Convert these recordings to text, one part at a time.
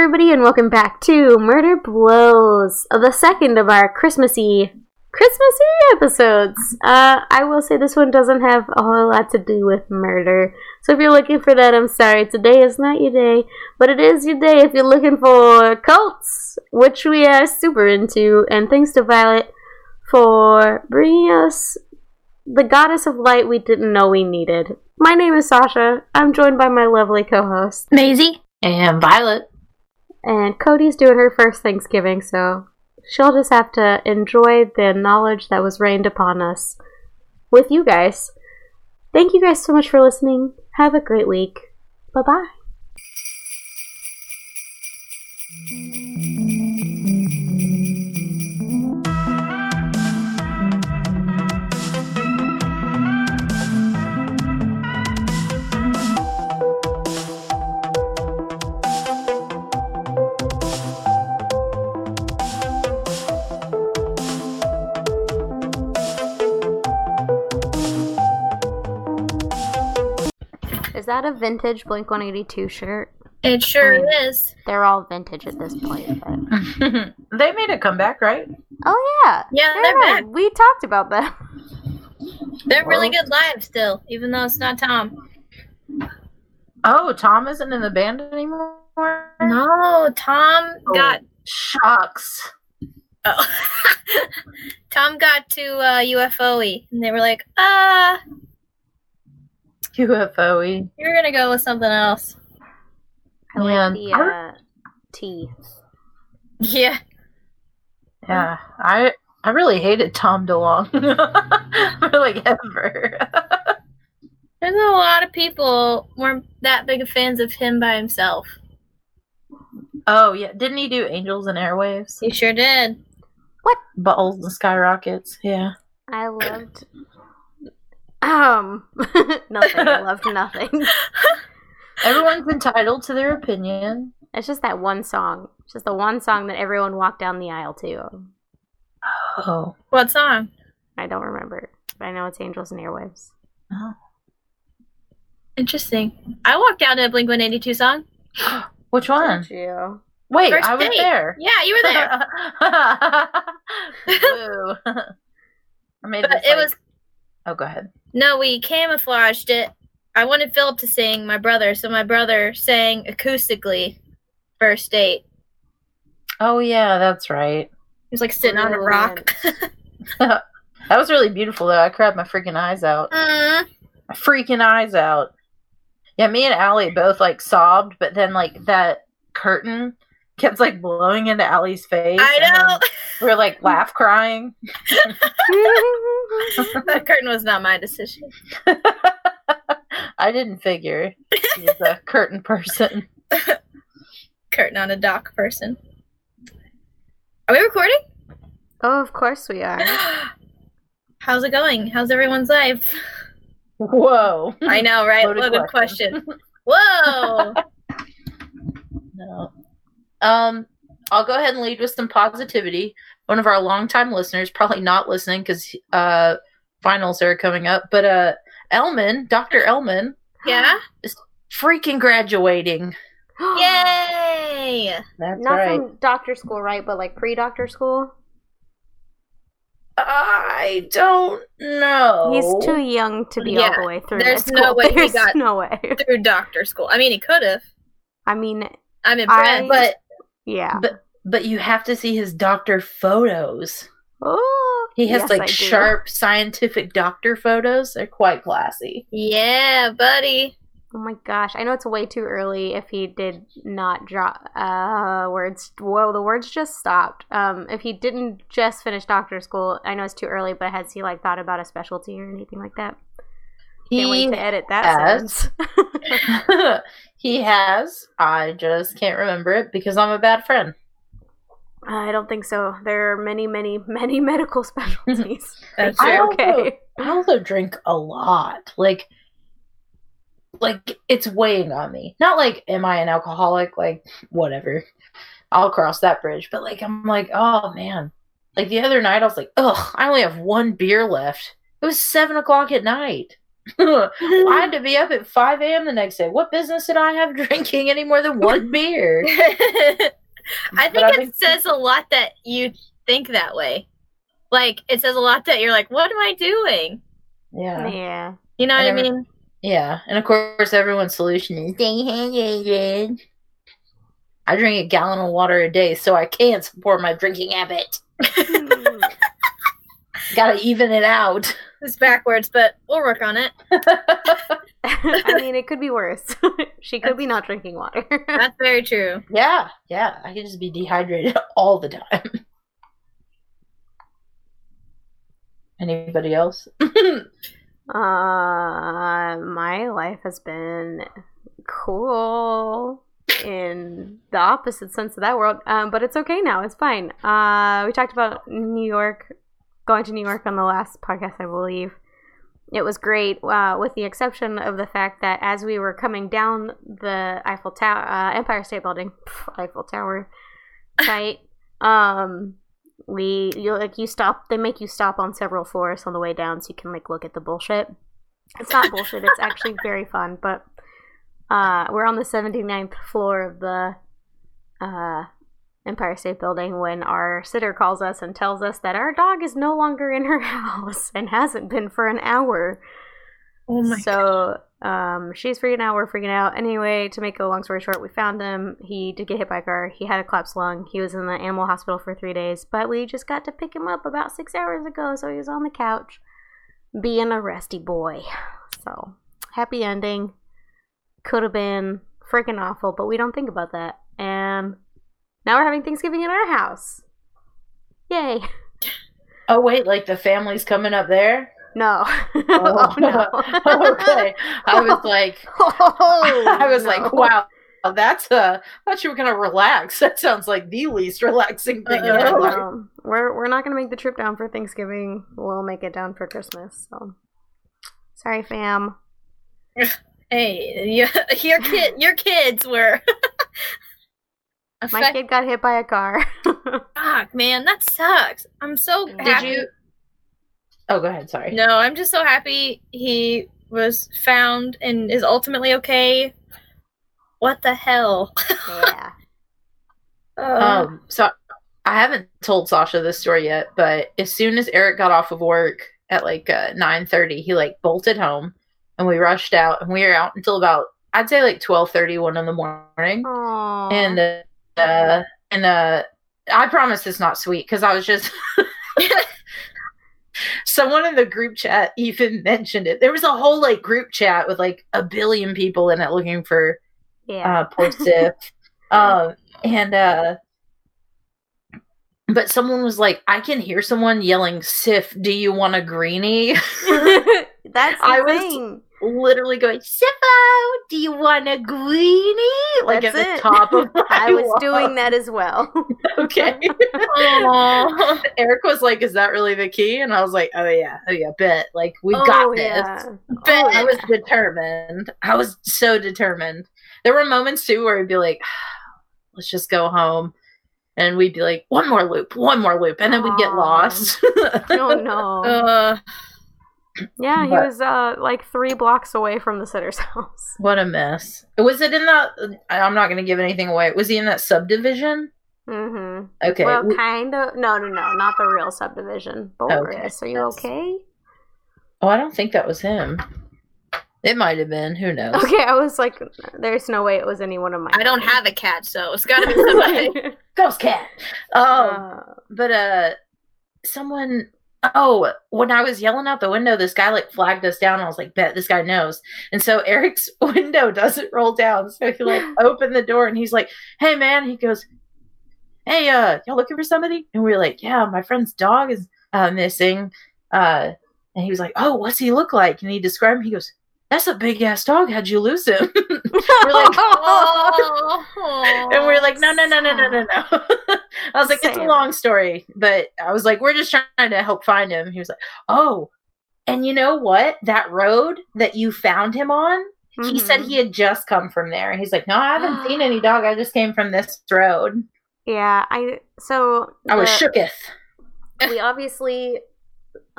everybody, and welcome back to Murder Blows, the second of our Christmassy Christmassy episodes. Uh, I will say this one doesn't have a whole lot to do with murder, so if you're looking for that, I'm sorry. Today is not your day, but it is your day if you're looking for cults, which we are super into. And thanks to Violet for bringing us the goddess of light we didn't know we needed. My name is Sasha. I'm joined by my lovely co-host Maisie. And Violet. And Cody's doing her first Thanksgiving, so she'll just have to enjoy the knowledge that was rained upon us with you guys. Thank you guys so much for listening. Have a great week. Bye bye. That a vintage Blink 182 shirt? It sure I mean- is. They're all vintage at this point. But... they made a comeback, right? Oh, yeah. Yeah, They're they're back. We talked about that. They're really good live still, even though it's not Tom. Oh, Tom isn't in the band anymore? No, Tom Oh. got. Shucks. Oh. Tom got to uh, UFOE, and they were like, "Ah, UFOE. you're gonna go with something else." I Man, like the uh, teeth. Yeah, Yeah, I I really hated Tom DeLonge. For like ever. there's a lot of people weren't that big of fans of him by himself. oh yeah, didn't he do Angels and Airwaves? He sure did. What? Balls and Skyrockets. Yeah. I loved. Um, nothing. I loved nothing. Everyone's entitled to their opinion. It's just that one song. It's just the one song that everyone walked down the aisle to. Oh. What song? I don't remember, but I know it's Angels and Airwaves. oh. Interesting. I walked down to a Blink 182 song. Which one? Did you? Wait, First I was date. there. Yeah, you were there. Woo. I made but this, it like- was Oh, go ahead. No, we camouflaged it. I wanted Philip to sing my brother, so my brother sang acoustically first date. Oh yeah, that's right. He was like sitting on a rock. that was really beautiful though. I cried my freaking eyes out. Mm, My freaking eyes out. Yeah, me and Allie both like sobbed, but then like that curtain kept like blowing into Allie's face. I know. We're like laugh crying. that curtain was not my decision. I didn't figure she was a curtain person. Curtain on a dock person. Are we recording? oh, of course we are. How's it going? How's everyone's life? Whoa. I know, right? Loaded Loaded question. question. Whoa! No. Um, I'll go ahead and lead with some positivity. One of our longtime listeners, probably not listening because uh, finals are coming up, but uh, Elman, Dr. Elman, yeah? Is freaking graduating. Yay! That's Not right. from doctor school, right? But like pre-doctor school. I don't know. He's too young to be all the way through. there's no school. way he got- no way. Through doctor school. I mean, he could have. I mean, I'm impressed. I- But yeah. but but you have to see his doctor photos. Oh, He has yes, like I do. sharp scientific doctor photos. They're quite classy. yeah, buddy. Oh my gosh! I know it's way too early. If he did not drop uh words, whoa, the words just stopped. Um, if he didn't just finish doctor school, I know it's too early. But has he like thought about a specialty or anything like that? Can't wait He to edit that has. he has. I just can't remember it because I'm a bad friend. I don't think so. There are many, many, many medical specialties. That's I You're also. I also drink a lot. Like, like it's weighing on me. Not like, am I an alcoholic? Like, whatever. I'll cross that bridge. But like, I'm like, oh man. Like the other night, I was like, ugh, I only have one beer left. It was seven o'clock at night. I had to be up at 5 a.m. the next day. What business did I have drinking any more than one beer? I But think I it think- says a lot that you think that way. Like it says a lot that you're like, what am I doing? Yeah. Yeah. You know what I mean? Yeah. And of course, everyone's solution is stay hydrated. I drink a gallon of water a day, so I can't support my drinking habit. Gotta even it out. It's backwards, but we'll work on it. I mean, it could be worse. she could be not drinking water. That's very true. yeah, yeah. I could just be dehydrated all the time. Anybody else? Uh, my life has been cool in the opposite sense of that world. Um, but it's okay now. It's fine. Uh, we talked about New York, going to New York on the last podcast, I believe. It was great, uh, with the exception of the fact that as we were coming down the Eiffel Tower, uh, Empire State Building, pff, Eiffel Tower, site, um, we you like you stop. They make you stop on several floors on the way down, so you can like look at the bullshit. It's not bullshit. It's actually very fun. But uh, we're on the 79th floor of the uh, Empire State Building when our sitter calls us and tells us that our dog is no longer in her house and hasn't been for an hour. Oh my so um, she's freaking out. We're freaking out. Anyway, to make a long story short, we found him. He did get hit by a car. He had a collapsed lung. He was in the animal hospital for three days, but we just got to pick him up about six hours ago. So he was on the couch being a resty boy. So happy ending. Could have been freaking awful, but we don't think about that. And now we're having Thanksgiving in our house. Yay. Oh wait, like the family's coming up there. No. Oh. no. okay, I was like, I was like, No. wow, that's uh, I thought you were gonna relax. That sounds like the least relaxing thing Uh-oh. our life. Um, we're we're not gonna make the trip down for Thanksgiving. We'll make it down for Christmas. So sorry, fam. Hey, your, your kid, your kids were. My kid got hit by a car. Fuck, man, that sucks. I'm so Did Did happy. you? Oh, go ahead. Sorry. No, I'm just so happy he was found and is ultimately okay. What the hell? yeah. Uh, Um, so I haven't told Sasha this story yet, but as soon as Eric got off of work at like uh, nine thirty, he like bolted home, and we rushed out, and we were out until about I'd say like twelve thirty, one in the morning, Aww. and uh, uh, and uh, I promise it's not sweet because I was just. Someone in the group chat even mentioned it. There was a whole like group chat with like a billion people in it looking for yeah. uh, poor Sif. um, and uh, but someone was like, I can hear someone yelling, "Sif, do you want a greenie?" That's I was- thing. Literally going, "Sifo, do you want a greenie?" Like That's at the it. top of my I was lungs. doing that as well. Okay. aw. Eric was like, "Is that really the key?" And I was like, "Oh yeah, oh yeah, bet. Like we oh, got this." yeah. Bet. Oh, I was determined. I was so determined. There were moments too where I'd be like, let's just go home. And we'd be like, one more loop, one more loop. And then we'd get lost. Oh no. Uh, yeah, he but- was uh like three blocks away from the sitter's house. what a mess. Was it in that? I'm not going to give anything away. Was he in that subdivision? Mm-hmm. Okay. Well, w- kind of. No, no, no, not the real subdivision. Boris, are you Yes. okay? oh, I don't think that was him. It might have been. Who knows? Okay, I was like, there's no way it was any one of my. I don't have a cat, so it's gotta be somebody. Ghost cat. Um, Uh, but uh someone oh when i was yelling out the window this guy like flagged us down. I was like bet this guy knows. And so eric's window doesn't roll down. So he like opened the door and he's like hey man. He goes hey uh y'all looking for somebody? And we are like yeah my friend's dog is uh missing. Uh and he was like oh what's he look like? And he described him. He goes that's a big ass dog how'd you lose him we're like oh, and we are like, no, no, no, no, no, no, no. I was like, it's a long story, but I was like, we're just trying to help find him. He was like, oh, and you know what? That road that you found him on, he said Mhm. he had just come from there. He's like, no, I haven't seen any dog. I just came from this road. Yeah, I so I was shooketh. we obviously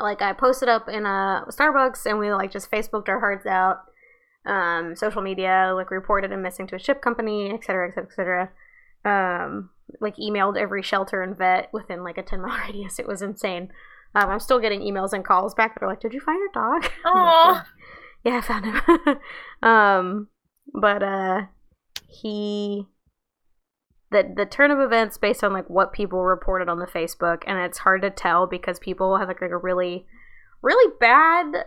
like I posted up in a Starbucks and we like just Facebooked our hearts out. Um, social media like reported him missing to a ship company, et cetera, et cetera, et cetera. Um, like emailed every shelter and vet within like a ten mile radius. It was insane. Um, I'm still getting emails and calls back that are like, "Did you find your dog?" Aw. yeah, I found him. um, but uh, he the the turn of events based on like what people reported on the Facebook, and it's hard to tell because people have like, like a really, really bad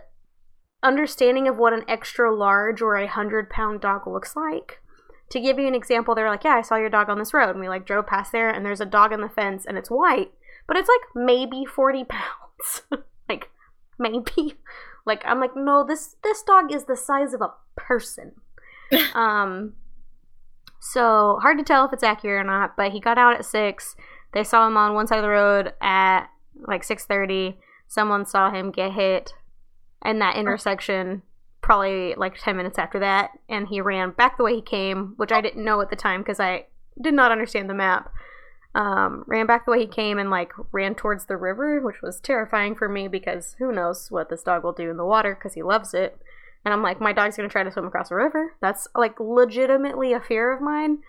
understanding of what an extra large or a hundred pound dog looks like. To give you an example, they're like, "Yeah, I saw your dog on this road," and we like drove past there, and there's a dog on the fence, and it's white, but it's like maybe forty pounds, like maybe. Like I'm like, no, this this dog is the size of a person. um, so hard to tell if it's accurate or not. But he got out at six. They saw him on one side of the road at like six thirty. Someone saw him get hit in that intersection probably like 10 minutes after that and he ran back the way he came which i didn't know at the time because i did not understand the map um, ran back the way he came and like ran towards the river which was terrifying for me because who knows what this dog will do in the water because he loves it and i'm like my dog's gonna try to swim across a river that's like legitimately a fear of mine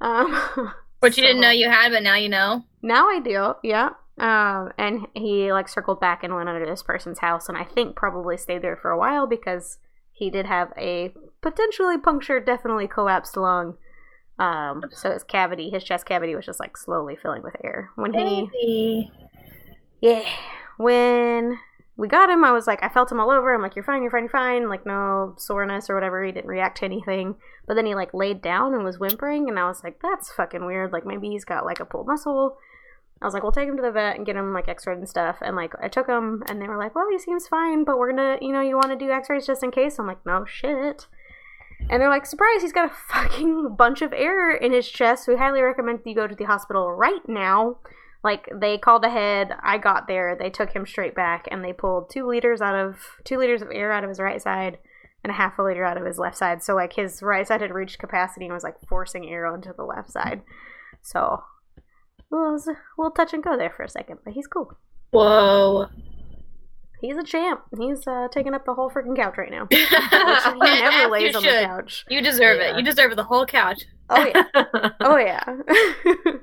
um, Which you didn't know you had, but now you know. now I do, yeah. Um, and he like circled back and went under this person's house, and I think probably stayed there for a while because he did have a potentially punctured, definitely collapsed lung. Um, so his cavity, his chest cavity, was just like slowly filling with air when he Baby. yeah. When we got him, I was like, I felt him all over. I'm like, you're fine, you're fine, you're fine. Like, no soreness or whatever. He didn't react to anything. But then he, like, laid down and was whimpering. And I was like, that's fucking weird. Like, maybe he's got, like, a pulled muscle. I was like, we'll take him to the vet and get him, like, x rays and stuff. And, like, I took him and they were like, well, he seems fine, but we're gonna, you know, you wanna do x rays just in case? I'm like, no shit. And they're like, surprise, he's got a fucking bunch of air in his chest. We highly recommend you go to the hospital right now. Like they called ahead, I got there, they took him straight back, and they pulled two liters out of two liters of air out of his right side and a half a liter out of his left side. So like his right side had reached capacity and was like forcing air onto the left side. So well, it was a little touch and go there for a second, but he's cool. Whoa. He's a champ. He's uh, taking up the whole freaking couch right now. he never lays you on the couch. You deserve Yeah. it. You deserve the whole couch. Oh yeah. Oh yeah.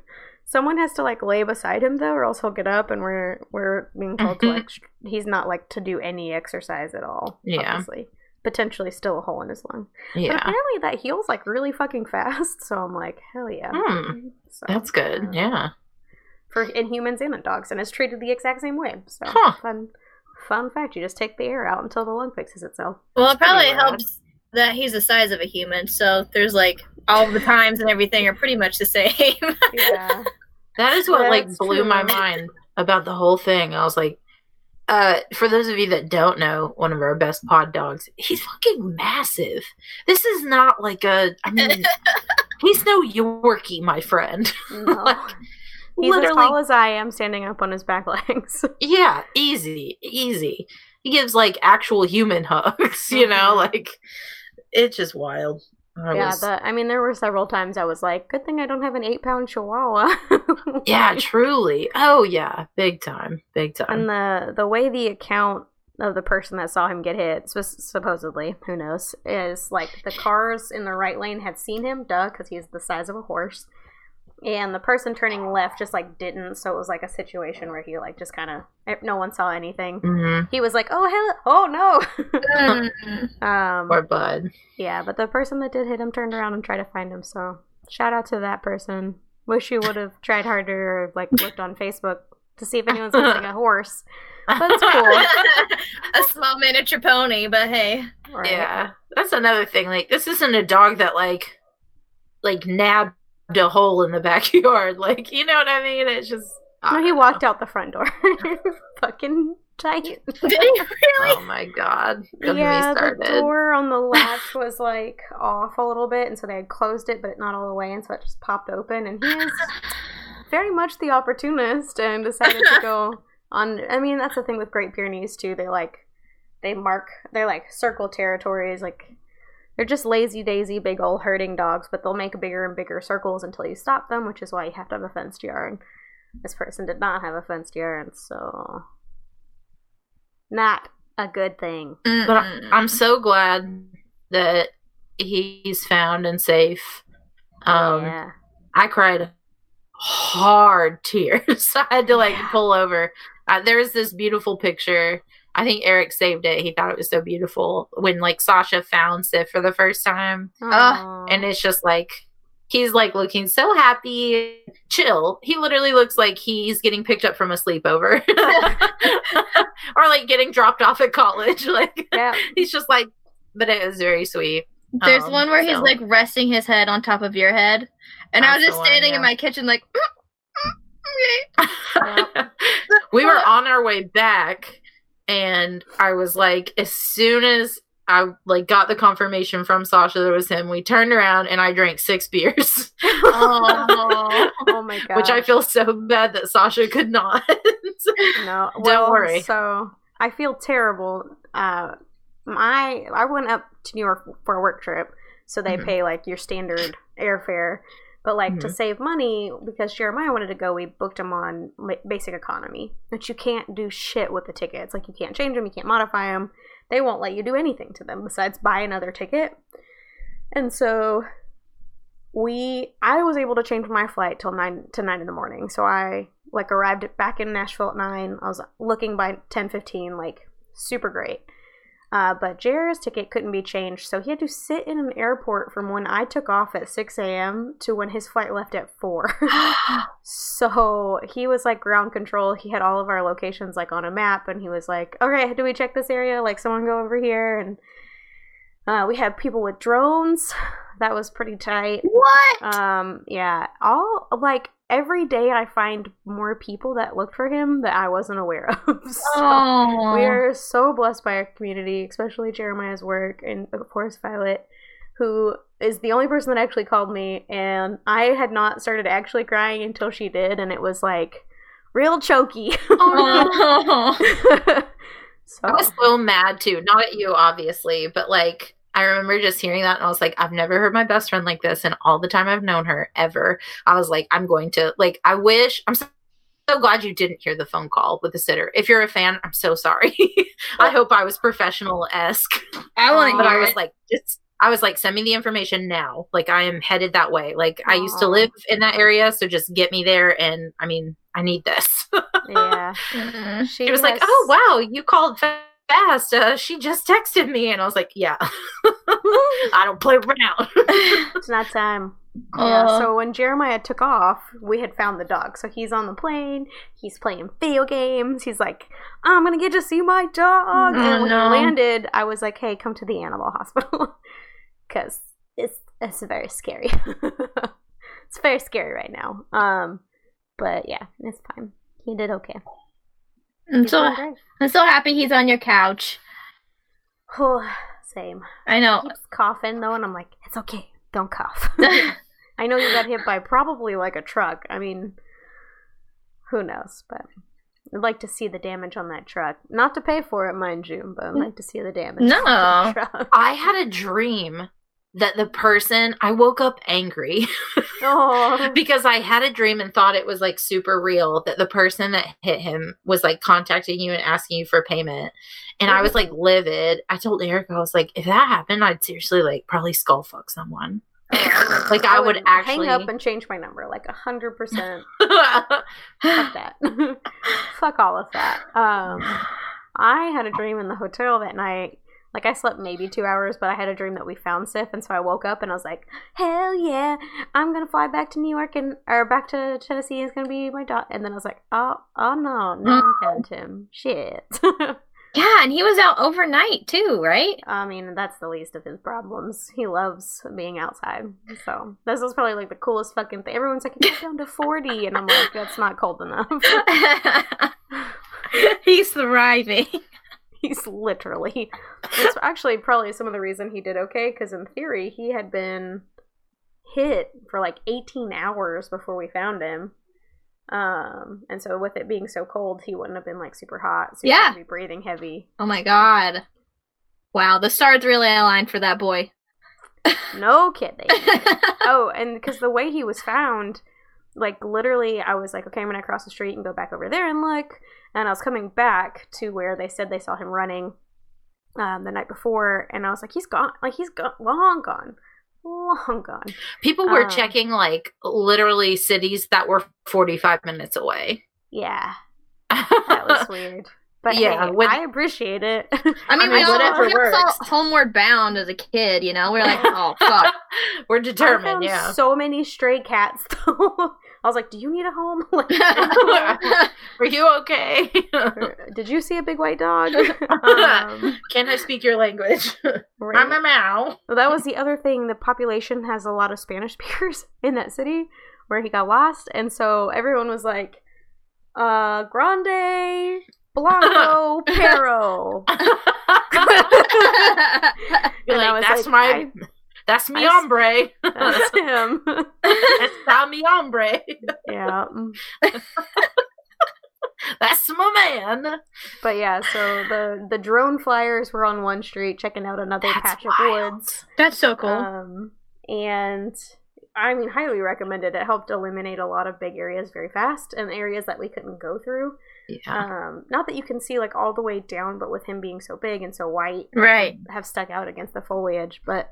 Someone has to like lay beside him though, or else he'll get up, and we're we're being told to like sh- he's not like to do any exercise at all. Yeah. Obviously, potentially still a hole in his lung. But yeah. apparently that heals like really fucking fast. So I'm like, hell yeah. Hmm. So, That's good. uh, Yeah. For in humans and in dogs, and it's treated the exact same way. So Huh. fun fun fact. You just take the air out until the lung fixes itself. Well, it probably rad. helps that he's the size of a human, so there's like all the times and everything are pretty much the same. Yeah. That is what like blew true. my mind about the whole thing. I was like, uh, for those of you that don't know, one of our best pod dogs, he's fucking massive. This is not like a. I mean, he's no Yorkie, my friend. No. Like, He's as tall as I am, standing up on his back legs. yeah, easy, easy. He gives like actual human hugs. You know, Mhm. like it's just wild. I yeah, was- the, I mean, there were several times I was like, "Good thing I don't have an eight-pound Chihuahua." yeah, truly. Oh yeah, big time, big time. and the the way the account of the person that saw him get hit, supposedly, who knows, is like the cars in the right lane had seen him, duh, because he's the size of a horse, and the person turning left just like didn't. So it was like a situation where he like just kind of no one saw anything. hmm He was like, "Oh hell, oh no." Mm. um, Poor bud. Yeah, but the person that did hit him turned around and tried to find him. So shout out to that person. Wish you would have tried harder or like looked on Facebook to see if anyone's missing a horse. That's cool. a small miniature pony, but hey. Right. Yeah, that's another thing. Like, this isn't a dog that like, like nabbed a hole in the backyard. Like, you know what I mean? It's just. I No, he walked know. out the front door. Fucking tight. Did he really? Oh my god! Don't yeah, the door on the latch was like off a little bit, and so they had closed it, but not all the way, and so it just popped open. And he is very much the opportunist and decided to go on. I mean, that's the thing with Great Pyrenees too. They like they mark they're like circle territories. Like they're just lazy daisy, big old herding dogs, but they'll make bigger and bigger circles until you stop them, which is why you have to have a fenced yard. This person did not have a fenced yard, so Not a good thing. But I, I'm so glad that he's found and safe. Um, yeah. I cried hard tears. I had to like Yeah. pull over. Uh, there's this beautiful picture. I think Eric saved it. He thought it was so beautiful when like Sasha found Sif for the first time, and it's just like he's like looking so happy, chill. He literally looks like he's getting picked up from a sleepover, or like getting dropped off at college. Like yeah. he's just like, but it was very sweet. There's Um, one where he's like resting his head on top of your head, and I was just the one, standing yeah. in my kitchen like. okay. we were on our way back and i was like as soon as i like got the confirmation from sasha that it was him we turned around and i drank six beers Oh. oh my god. which i feel so bad that sasha could not No, Don't well, worry. So I feel terrible. Uh, I I went up to New York for a work trip, so they Mhm. pay like your standard airfare. But like to Mhm. save money, because Jeremiah wanted to go, we booked him on basic economy, which you can't do shit with the tickets. Like you can't change them, you can't modify them. They won't let you do anything to them besides buy another ticket. And so we I was able to change my flight till nine to nine in the morning. So I like arrived back in Nashville at nine. I was looking by ten fifteen, like super great. Uh, but Jared's ticket couldn't be changed, so he had to sit in an airport from when I took off at six a.m. to when his flight left at four. so he was like ground control. He had all of our locations like on a map, and he was like, "Okay, do we check this area? Like, someone go over here." And uh, we had people with drones. That was pretty tight. what? Um, yeah, all like every day I find more people that look for him that I wasn't aware of. so we are so blessed by our community, especially Jeremiah's work and of course Violet, who is the only person that actually called me, and I had not started actually crying until she did, and it was like real choky. Oh. so i was so mad too not at you obviously but like I remember just hearing that and I was like, I've never heard my best friend like this and all the time I've known her ever. I was like, I'm going to like I wish I'm so, so glad you didn't hear the phone call with the sitter. If you're a fan, I'm so sorry. I hope I was professional esque. I want to But I was it. like, just I was like, send me the information now. Like I am headed that way. Like I used to live in that area, so just get me there and I mean, I need this. yeah, Mm. she It was like, oh wow, you called fa- fast. Uh, she just texted me, and I was like, yeah, I don't play around. it's not time. Yeah, Oh. so when Jeremiah took off, we had found the dog. So he's on the plane, he's playing video games, he's like, I'm gonna get to see my dog. Oh, and when no. he landed, I was like, hey, come to the animal hospital. Because it's, it's very scary. it's very scary right now. Um, But yeah, it's fine. He did okay. I'm He's so. I'm so happy he's on your couch. Same. I know. He keeps coughing though, and I'm like, it's okay. Don't cough. I know you got hit by probably like a truck. I mean, who knows? But I'd like to see the damage on that truck. Not to pay for it, mind you, but I'd like to see the damage. No. on the truck. I had a dream that the person I woke up angry because I had a dream and thought it was like super real that the person that hit him was like contacting you and asking you for payment. And I was like livid. I told Eric, I was like, if that happened, I'd seriously like probably skull fuck someone. like I, would, actually hang up and change my number, like a hundred percent. Fuck that. Fuck all of that. Um, I had a dream in the hotel that night. Like I slept maybe two hours, but I had a dream that we found Sif, and so I woke up and I was like, "Hell yeah, I'm gonna fly back to New York and or back to Tennessee. It's gonna be my dog." And then I was like, "Oh, oh no, no, I mm. found him. Shit." Yeah, and he was out overnight too, right? I mean, that's the least of his problems. He loves being outside. So this was probably like the coolest fucking thing. Everyone's like, "Get down to 40," and I'm like, "That's not cold enough." he's thriving. He's literally. It's actually probably some of the reason he did okay because in theory he had been hit for like 18 hours before we found him. Um, and so with it being so cold, he wouldn't have been like super hot. So he Yeah. be breathing heavy. Oh my god. Wow, the stars really aligned for that boy. No kidding. oh, and because the way he was found, like literally I was like, okay, I'm gonna cross the street and go back over there and look. And I was coming back to where they said they saw him running um, the night before, and I was like, he's gone, like he's gone, long gone, long gone. People were Um, checking like literally cities that were 45 minutes away. Yeah, that was weird. But Yeah, hey, when- I appreciate it. I mean, we all, we all saw Homeward Bound as a kid, you know? We are like, oh, fuck. We're determined, yeah. so many stray cats though. I was like, "Do you need a home? Like, Are you okay? did you see a big white dog?" um, Can I speak your language? right. I'm a meow. Well, that was the other thing. The population has a lot of Spanish speakers in that city where he got lost, and so everyone was like, "Uh, Grande, Blanco, Pero." You're And like, that's like, my, that's mi I s- hombre. That's him. that's mi hombre. yeah. That's my man. But yeah, so the the drone flyers were on one street checking out another That's patch wild. of woods. That's so cool. Um, and I mean, highly recommended. It helped eliminate a lot of big areas very fast and areas that we couldn't go through. Yeah. Um, not that you can see like all the way down, but with him being so big and so white, right. have stuck out against the foliage. But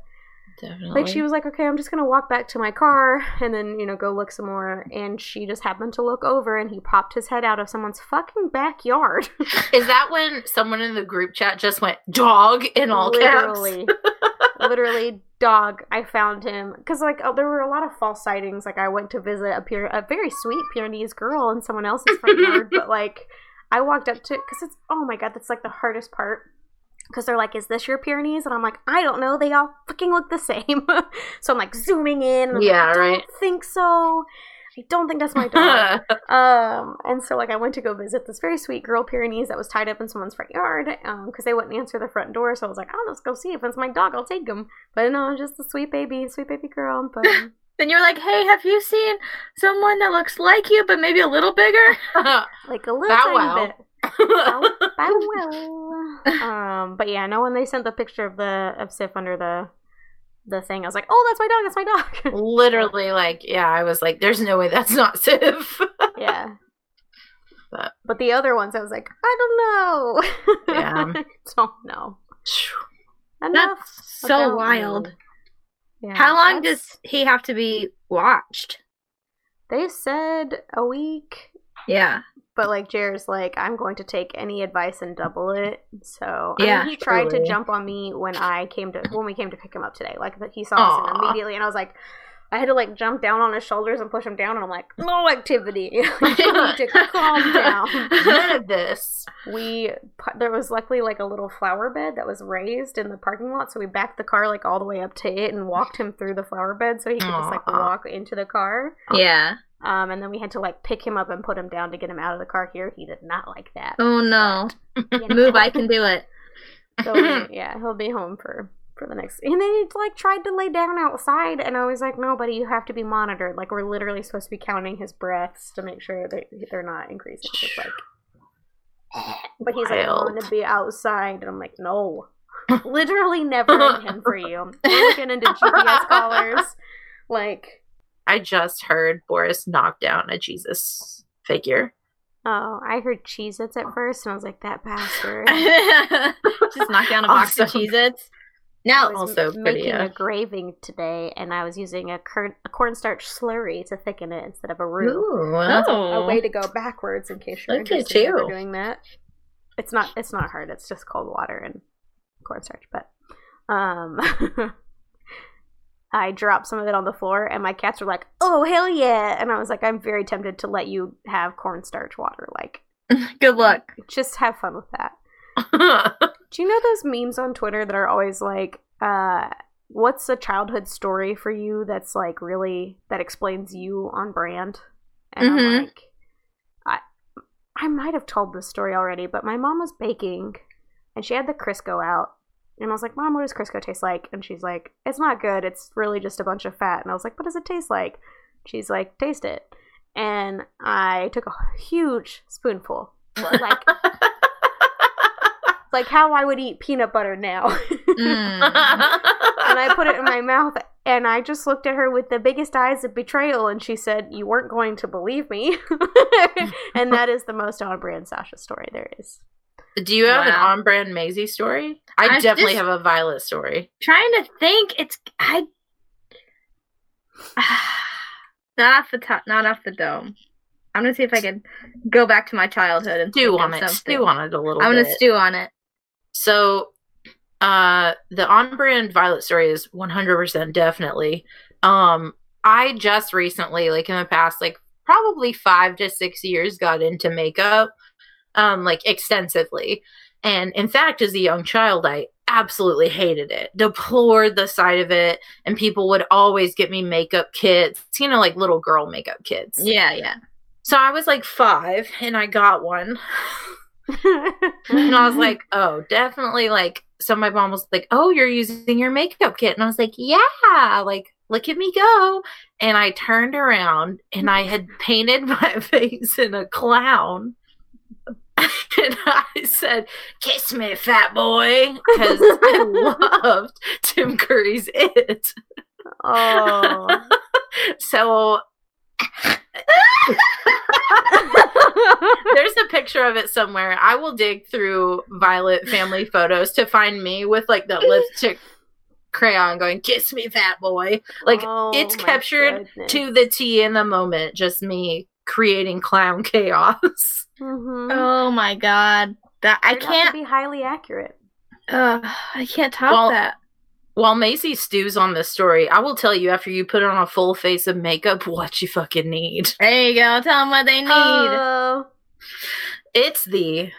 Definitely. like she was like, okay, I'm just gonna walk back to my car and then you know go look some more. And she just happened to look over, and he popped his head out of someone's fucking backyard. Is that when someone in the group chat just went dog in all caps? literally, literally dog. I found him because like oh, there were a lot of false sightings. Like I went to visit a Pyre- a very sweet Pyrenees girl in someone else's front yard, but like I walked up to because it's oh my god, that's like the hardest part. Because they're like, "Is this your Pyrenees?" And I'm like, "I don't know. They all fucking look the same." so I'm like zooming in. I'm Yeah, like, I right. Don't think so. I don't think that's my dog. Um, and so like I went to go visit this very sweet girl Pyrenees that was tied up in someone's front yard um because they wouldn't answer the front door. So I was like, I'll just go see if it's my dog. I'll take him. But no, just a sweet baby, sweet baby girl. But um, Then you're like, hey, have you seen someone that looks like you, but maybe a little bigger? like a little tiny wow. bit. Bow, bow wow. Um, but yeah, no. When they sent the picture of the of Sif under the the thing, I was like, oh, that's my dog. That's my dog. Literally, like, yeah, I was like, there's no way that's not Sif. yeah. But- But the other ones, I was like, I don't know. Yeah. don't know. Enough. That's so wild. Yeah, How long that's- does he have to be watched? They said a week, Yeah. but like Jared's like, I'm going to take any advice and double it. So I Yeah, mean, he tried to jump on me when I came to when we came to pick him up today. Like that he saw us and immediately, and I was like, I had to like jump down on his shoulders and push him down, and I'm like, no activity. you need to calm down. None of this. We there was luckily like a little flower bed that was raised in the parking lot, so we backed the car like all the way up to it and walked him through the flower bed so he could just like walk into the car. Yeah. Um, and then we had to like pick him up and put him down to get him out of the car. Here, he did not like that. Oh no. You know? Move, I can do it. So yeah, he'll be home for for the next. And then he like tried to lay down outside, and I was like, no, buddy, you have to be monitored. Like we're literally supposed to be counting his breaths to make sure that they're not increasing. It's like, but he's like, I Wild. want to be outside, and I'm like, no, literally never intend for you. We're looking into GPS collars, like. I just heard Boris knock down a Jesus figure. Oh, I heard Cheez Its at first, and I was like, that bastard. Just knock down a box of. Cheez Its. I Now, was also m- pretty, making uh, a graving today, and I was using a, cur- a cornstarch slurry to thicken it instead of a roux. Ooh, That's a- Oh. a way to go backwards in case you're Look at interested in you. doing that. It's not it's not hard. It's just cold water and cornstarch. But um, I dropped some of it on the floor, and my cats were like, "Oh hell yeah!" And I was like, "I'm very tempted to let you have cornstarch water. Like, good luck. just have fun with that." Do you know those memes on Twitter that are always like, uh, what's a childhood story for you that's like really that explains you on brand? And I'm Mhm. like, I I might have told this story already, but my mom was baking and she had the Crisco out. And I was like, Mom, what does Crisco taste like? And she's like, It's not good. It's really just a bunch of fat. And I was like, What does it taste like? She's like, Taste it. And I took a huge spoonful. Like like how I would eat peanut butter now. Mm. and I put it in my mouth and I just looked at her with the biggest eyes of betrayal, and she said, "You weren't going to believe me," and that is the most on-brand Sasha story there is. Do you have an on-brand Maisie story? I I'm definitely have a Violet story. Trying to think. It's I. not off the top. Not off the dome. I'm gonna see if I can go back to my childhood and Stew on it. something. Stew on it a little I'm gonna bit. stew on it. So, uh, the on-brand Violet story is 100% definitely. Um, I just recently, like in the past, like probably five to six years, got into makeup, um, like extensively. And in fact, as a young child, I absolutely hated it, deplored the sight of it, and people would always get me makeup kits, you know, like little girl makeup kits. Yeah, yeah. So I was like five, and I got one. and I was like, oh, definitely like so my mom was like, Oh, you're using your makeup kit. And I was like, Yeah, like look at me go. And I turned around and I had painted my face in a clown. and I said, Kiss me, fat boy. Because I loved Tim Curry's it. oh. So there's a picture of it somewhere. I will dig through Violet family photos to find me with like that lipstick crayon going, Kiss me, fat boy. Like Oh, it's captured goodness. to the T in the moment, just me creating clown chaos. Mhm. Oh my god. That I Turned out can't. be highly accurate. Uh, I can't top Well, that. While Maisie stews on this story, I will tell you after you put on a full face of makeup what you fucking need. There you go. Tell them what they need. Oh. It's the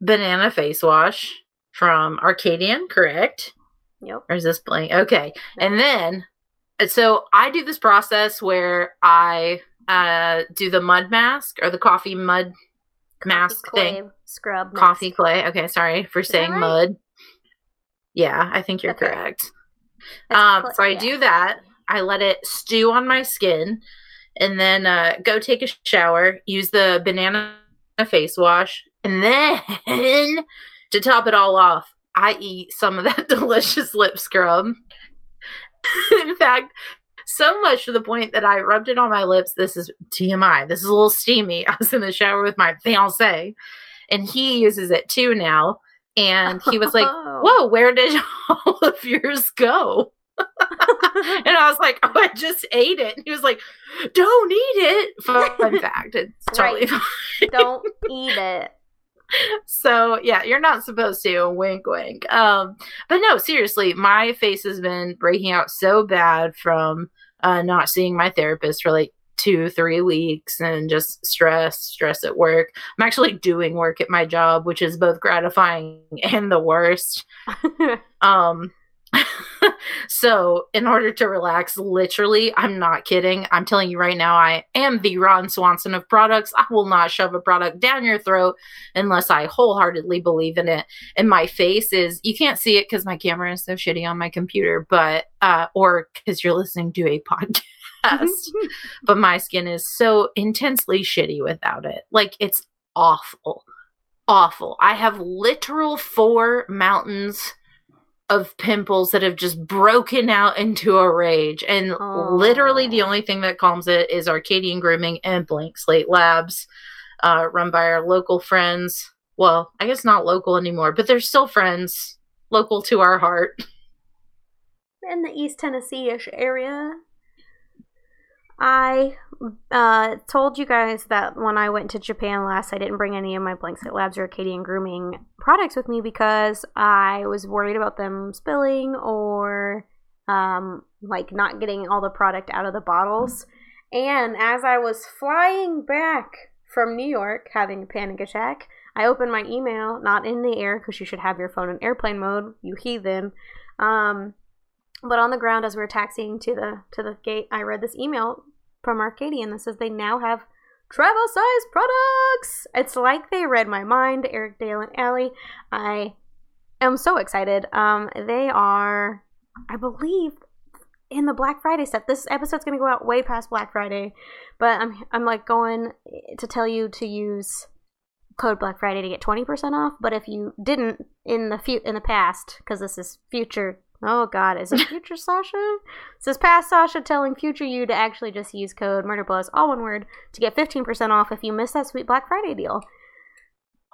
banana face wash from Arcadian, correct? Yep. Or is this blank? Okay. And then, so I do this process where I uh, do the mud mask or the coffee mud mask Coffee thing. clay Scrub. mask. Coffee clay. Okay, sorry for Is saying right? mud. Yeah, I think you're right. correct. Um, cla- so I yeah. do that. I let it stew on my skin, and then uh, go take a shower. Use the banana face wash, and then to top it all off, I eat some of that delicious lip scrub. In fact, so much to the point that I rubbed it on my lips. This is TMI. This is a little steamy. I was in the shower with my fiance, and he uses it too now. And he was like, whoa, where did all of yours go? and I was like, oh, I just ate it. And he was like, don't eat it. Fun fact, it's totally Right. fine. Don't eat it. So yeah, you're not supposed to. Wink, wink. Um, but no, seriously, my face has been breaking out so bad from uh, not seeing my therapist for like two, three weeks, and just stress, stress at work. I'm actually doing work at my job, which is both gratifying and the worst. Um so in order to relax, literally, I'm not kidding. I'm telling you right now, I am the Ron Swanson of products. I will not shove a product down your throat unless I wholeheartedly believe in it. And my face is you can't see it because my camera is so shitty on my computer, but uh or because you're listening to a podcast. but my skin is so intensely shitty without it. Like it's awful. Awful. I have literal four mountains of pimples that have just broken out into a rage. And Aw. literally the only thing that calms it is Arcadian Grooming and Blank Slate Labs, uh, run by our local friends. Well, I guess not local anymore, but they're still friends, local to our heart. in the East Tennessee ish area. I uh, told you guys that when I went to Japan last, I didn't bring any of my Blank Slate Labs or Arcadian Grooming products with me because I was worried about them spilling or um, like not getting all the product out of the bottles. And as I was flying back from New York having a panic attack, I opened my email, not in the air because you should have your phone in airplane mode, you heathen. Um, but on the ground as we were taxiing to the to the gate, I read this email from Arcadian that says they now have travel size products. It's like they read my mind, Eric Dale and Allie. I am so excited. Um, they are, I believe, in the Black Friday stuff. This episode's gonna go out way past Black Friday, but I'm I'm like going to tell you to use code Black Friday to get twenty percent off. But if you didn't in the fu- in the past, because this is future Oh God, is it future Sasha? It says past Sasha telling future you to actually just use code MurderBlows, all one word, to get 15% off if you miss that sweet Black Friday deal.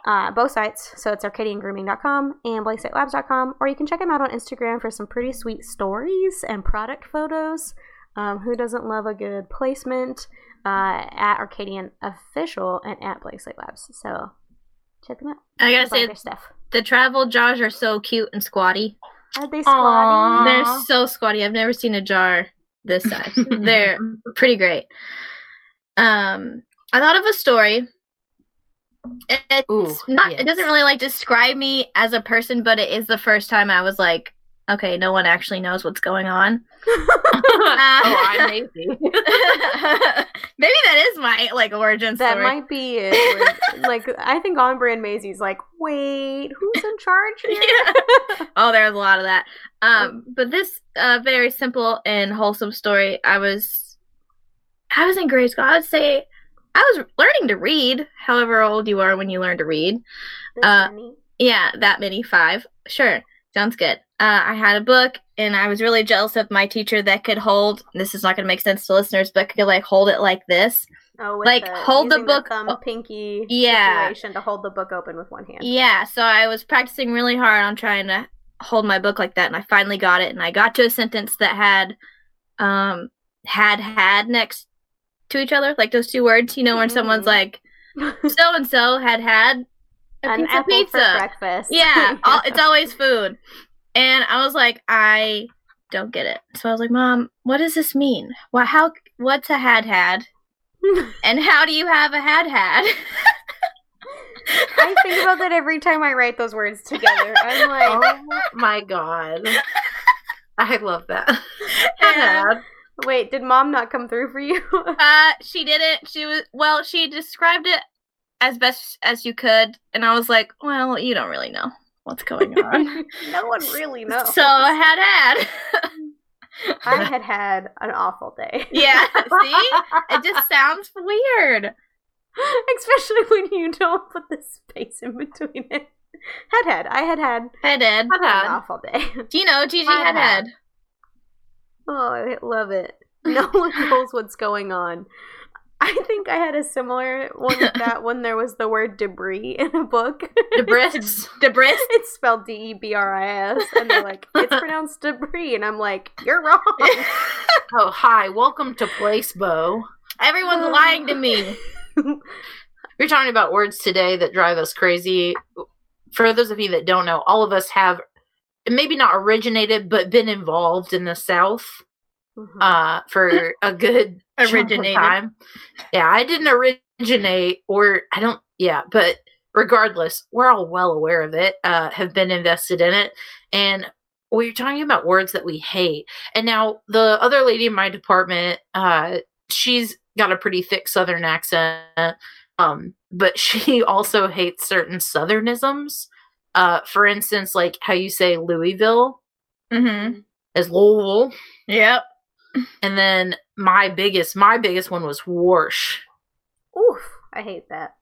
Uh, both sites, so it's arcadiangrooming.com and blankslatelabs.com, or you can check them out on Instagram for some pretty sweet stories and product photos. Um, who doesn't love a good placement? Uh, at Arcadian Official and at Blaze Labs. So check them out. I gotta say, stuff. the travel jaws are so cute and squatty. Are they Aw. squatty? They're so squatty. I've never seen a jar this size. They're pretty great. Um, I thought of a story. It's Ooh, not. yes. It doesn't really like describe me as a person, but it is the first time I was like, okay, no one actually knows what's going on. oh, I'm Maisie. Maybe that is my like origin story. That might be it. Where, like I think on brand Maisie's like, wait, who's in charge here? Yeah. Oh, there's a lot of that. Um, but this uh, very simple and wholesome story. I was, I was in grade school. I would say I was learning to read. However old you are when you learn to read. Uh, many. Yeah, that many five. Sure, sounds good. Uh, I had a book, and I was really jealous of my teacher that could hold. This is not going to make sense to listeners, but could like hold it like this. Oh, with like, hold the book- thumb pinky Yeah. situation to hold the book open with one hand. Yeah, so I was practicing really hard on trying to hold my book like that, and I finally got it. And I got to a sentence that had, um, had had next to each other, like those two words. You know, when someone's Mhm. like, so and so had had a An piece of apple pizza. for breakfast. Yeah, all, it's always food. And I was like, I don't get it. So I was like, Mom, what does this mean? What? How? What's a had had? And how do you have a had had? I think about that every time I write those words together. I'm like, oh my god. I love that. And- wait, did mom not come through for you? Uh, she didn't. She was well. She described it as best as you could, and I was like, "Well, you don't really know what's going on." no one really knows. so I had had. I had had an awful day. yeah. See, it just sounds weird. Especially when you don't put the space in between it. Had had. I had had I did. Had an awful day. Do you know Gigi I had had. had? Oh, I love it. No one knows what's going on. I think I had a similar one with that when there was the word debris in a book. Debris. Debris. it's spelled D E B R I S, and they're like, it's pronounced debris, and I'm like, you're wrong. Oh, hi. Welcome to Place Bow. Everyone's lying to me. We're talking about words today that drive us crazy. For those of you that don't know, all of us have maybe not originated, but been involved in the South Mhm. uh, for a good Originated. time. Yeah, I didn't originate, or I don't. Yeah, but regardless, we're all well aware of it. Uh, have been invested in it, and we're talking about words that we hate. And now the other lady in my department, uh, she's got a pretty thick Southern accent, um, but she also hates certain Southernisms. Uh, for instance, like how you say Louisville Mm-hmm. is Louisville. Yep. And then my biggest, my biggest one was Warsh. Oof, I hate that.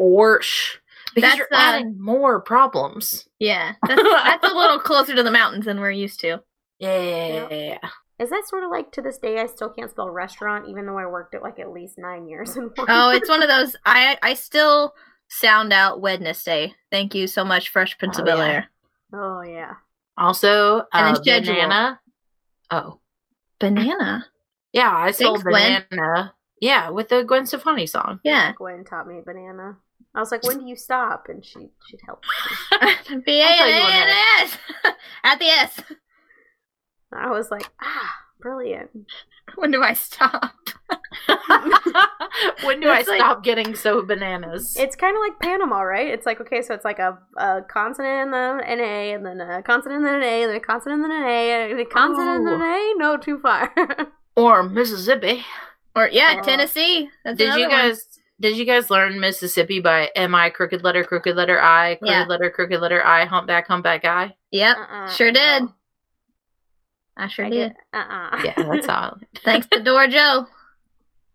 Warsh. Because That's, you're uh, adding more problems. Yeah. That's, that's a little closer to the mountains than we're used to. Yeah. Is that sort of like to this day I still can't spell restaurant even though I worked at like at least nine years in one? Oh, it's one of those. I I still sound out Wednesday. Thank you so much, Fresh Prince of Oh, Bel yeah. Air. Oh yeah. Also, And then uh, schedule. banana. Oh. Banana. Yeah, I spelled Thanks, Gwen. banana. Yeah, with the Gwen Stefani song. Yeah. Gwen taught me banana. I was like, when do you stop? And she she'd help. me. B A I'll tell N you A one N S at the S. I was like, ah, brilliant. When do I stop? when do I like- stop getting so bananas? It's kind of like Panama, right? It's like okay, so it's like a, a consonant and then an A, and then a consonant and then an A, and then a consonant and then an A, and a consonant and then an A. Oh. No, too far. or Mississippi. Or yeah, Oh. Tennessee. That's Did another you one. guys did you guys learn Mississippi by M I crooked letter crooked letter I crooked Yeah. letter crooked letter I humpback humpback I? Yep. Uh-uh, sure did. no. I sure I did. did. Uh-uh. Yeah, that's all. Thanks to Dora Joe.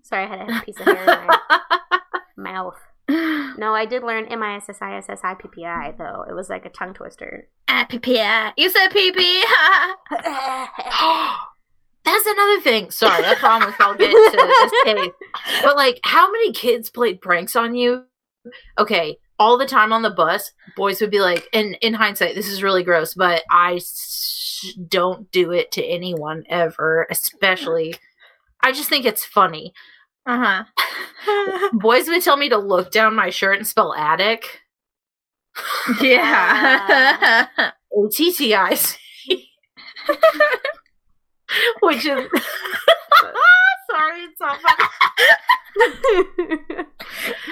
Sorry, I had a piece of hair in my mouth. No, I I did learn M I S S I S S I P P I though. It was like a tongue twister. Ah, PPI. You said PP. That's another thing. Sorry, I promise I'll get to this case. But like, how many kids played pranks on you? Okay, all the time on the bus, boys would be like, and in hindsight, this is really gross, but I don't do it to anyone ever, especially. I just think it's funny. uh huh. Boys would tell me to look down my shirt and spell attic. Yeah. O T T I C. Which is. Sorry, it's so funny.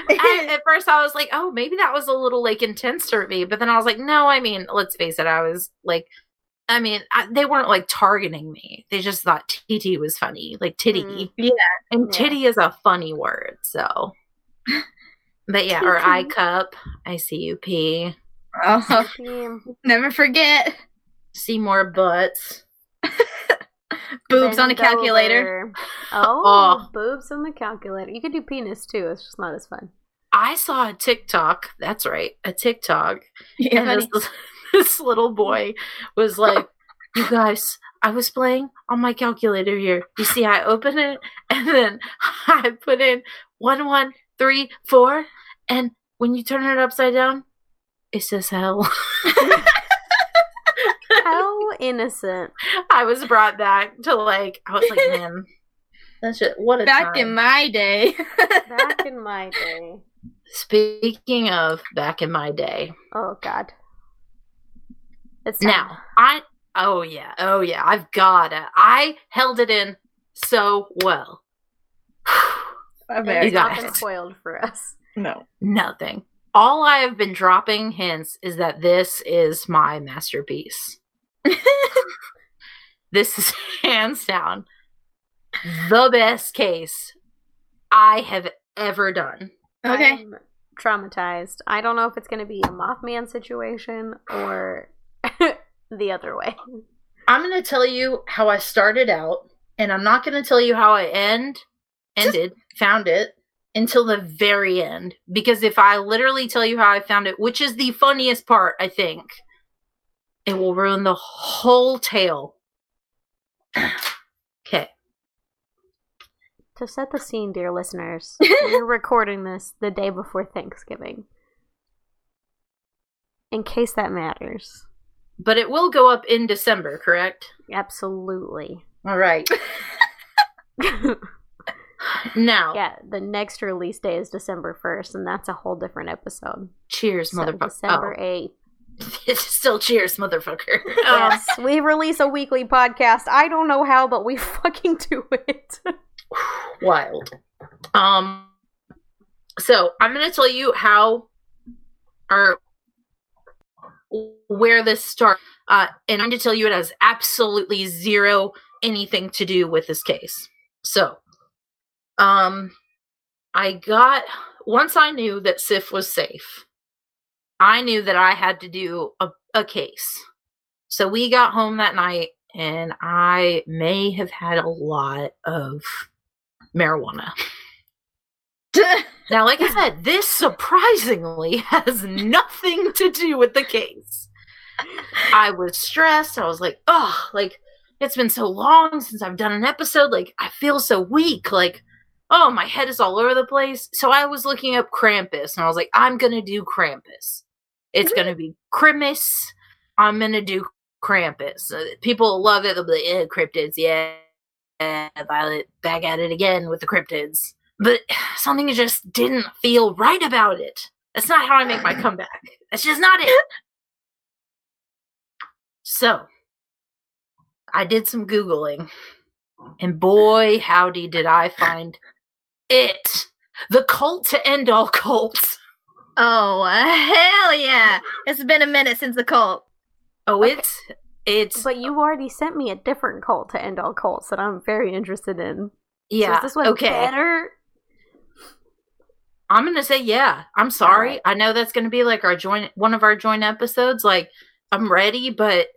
at, at first I was like, oh, maybe that was a little like intense for me, but then I was like, no, I mean, let's face it, I was like, I mean, I, they weren't like targeting me. They just thought TT was funny, like titty, Mm. Yeah. and Yeah. titty is a funny word, so. But yeah, or I cup, I see you pee, Oh, Yeah. never forget. see more butts. Boobs on a calculator. Oh, Oh. boobs on the calculator. You could do penis too. It's just not as fun. I saw a TikTok. That's right, a TikTok Yeah, this, this little boy was like, "You guys, I was playing on my calculator here. You see, I open it and then I put in one, one, three, four, and when you turn it upside down, it says hell." How innocent. I was brought back to like, I was like, man, that's just what a Back time. in my day. Back in my day. Speaking of back in my day, Oh God. It's now I. Oh yeah, oh yeah, I've got it. I held it in so well. Very It's not been spoiled for us. No. Nothing. All I have been dropping hints is that this is my masterpiece. this is hands down the best case I have ever done. Okay. I'm traumatized. I don't know if it's going to be a Mothman situation or the other way. I'm going to tell you how I started out, and I'm not going to tell you how I end ended, found it until the very end because if I literally tell you how I found it, which is the funniest part, I think, it will ruin the whole tale. okay. To set the scene, dear listeners, we're recording this the day before Thanksgiving. In case that matters. But it will go up in December, correct? Absolutely. All right. Now, yeah, the next release day is December 1st, and that's a whole different episode. cheers, So motherfucker. December 8th. Oh, it's still cheers, motherfucker. Yes, we release a weekly podcast. I don't know how, but we fucking do it. wild. Um, so I'm gonna tell you how or where this starts, uh, and I'm going to tell you it has absolutely zero anything to do with this case. So, um, I got once I knew that Sif was safe. I knew that I had to do a, a case. So we got home that night, and I may have had a lot of marijuana. Now, like I said, this surprisingly has nothing to do with the case. I was stressed. I was like, oh, like it's been so long since I've done an episode. Like, I feel so weak. Like, oh, my head is all over the place. So I was looking up Krampus and I was like, I'm going to do Krampus. It's going to be Christmas. I'm going to do Krampus. Uh, people love it. They'll be like, eh, cryptids. Yeah. Violet back at it again with the cryptids but something just didn't feel right about it. That's not how I make my comeback. That's just not it. So, I did some Googling, and boy, howdy, did I find it. The cult to end all cults. Oh, hell yeah. It's been a minute since the cult. Oh, it's. It's. But you already sent me a different cult to end all cults that I'm very interested in. Yeah. So is this one okay. better? I'm gonna say yeah. I'm sorry. Alright. I know that's gonna be like our joint, one of our joint episodes. Like I'm ready, but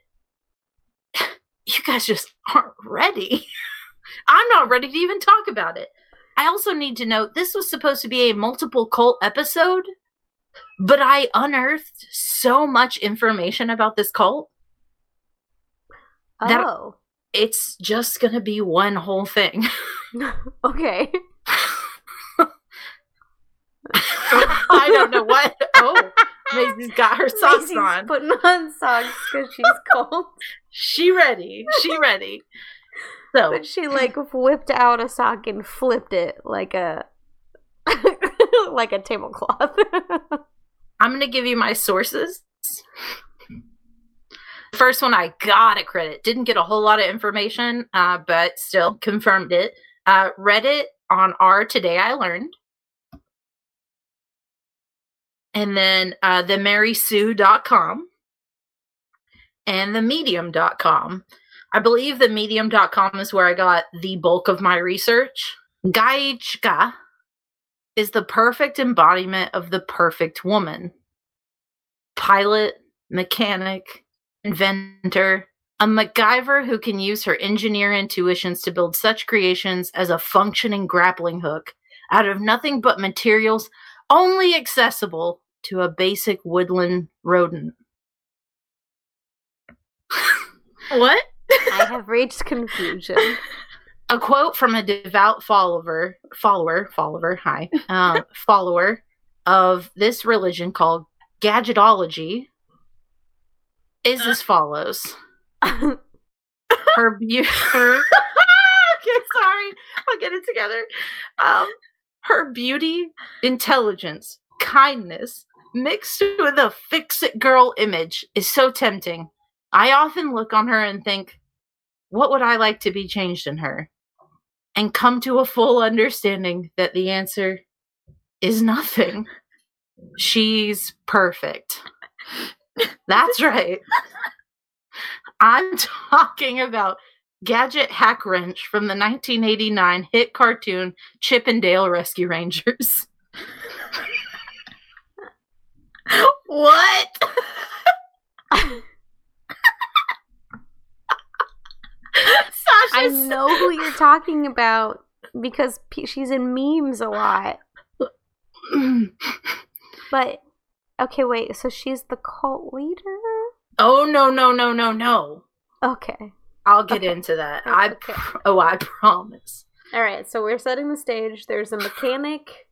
you guys just aren't ready. I'm not ready to even talk about it. I also need to note this was supposed to be a multiple cult episode. But I unearthed so much information about this cult. That- Oh. It's just gonna be one whole thing. okay. I don't know what. Oh, Maisie's got her socks Maisie's on. putting on socks because she's cold. She ready. She ready. So But she like whipped out a sock and flipped it like a like a tablecloth. I'm gonna give you my sources. First one I gotta credit. Didn't get a whole lot of information, uh, but still confirmed it. Uh, Reddit on our Today I Learned. And then uh, the marysue.com and the medium.com. I believe the medium.com is where I got the bulk of my research. Gaichka is the perfect embodiment of the perfect woman. Pilot, mechanic, inventor, a MacGyver who can use her engineer intuitions to build such creations as a functioning grappling hook out of nothing but materials only accessible to a basic woodland rodent. What? I have reached confusion. a quote from a devout follower follower follower hi um, follower of this religion called gadgetology is as follows her beauty okay sorry i'll get it together um, her beauty intelligence kindness mixed with a fix-it girl image is so tempting i often look on her and think what would i like to be changed in her and come to a full understanding that the answer is nothing. She's perfect. That's right. I'm talking about Gadget Hackwrench from the 1989 hit cartoon Chip and Dale Rescue Rangers. What? Sasha I know who you're talking about because pe- she's in memes a lot. But okay, wait. So she's the cult leader? oh no no no no no! Okay. I'll get Okay. into that. I okay. pr- oh I promise. All right. So we're setting the stage. There's a mechanic,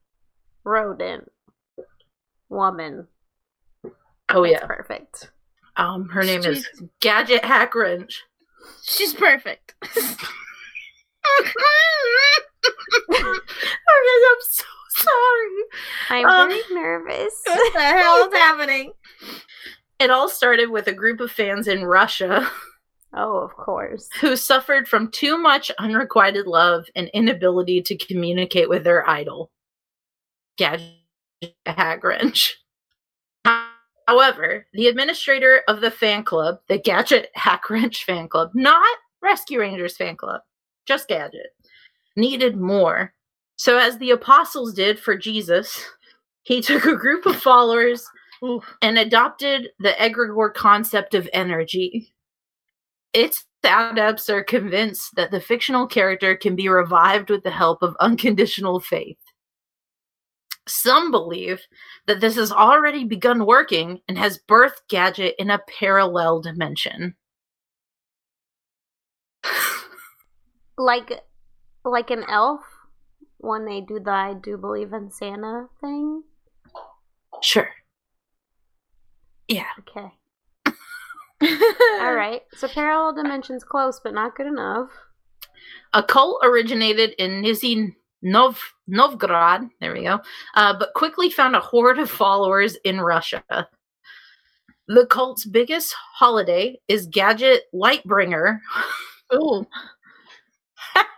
rodent, woman. Oh yeah. perfect. Um, her name is Gadget Hackwrench. she's perfect. Okay, I'm so sorry. I'm Um, very nervous. what the hell is happening? It all started with a group of fans in Russia oh, of course. who suffered from too much unrequited love and inability to communicate with their idol, Gadget Hackwrench. However, the administrator of the fan club, the Gadget Hackwrench fan club, not Rescue Rangers fan club, just Gadget, needed more. So, as the apostles did for Jesus, he took a group of followers and adopted the egregore concept of energy. Its adepts are convinced that the fictional character can be revived with the help of unconditional faith. Some believe that this has already begun working and has birthed Gadget in a parallel dimension. Like, like an elf when they do the "I do believe in Santa" thing. sure. Yeah. Okay. All right. So parallel dimensions close, but not good enough. A cult originated in Nizhny Nov- Novgorod, there we go, uh, but quickly found a horde of followers in Russia. The cult's biggest holiday is Gadget Lightbringer, Ooh.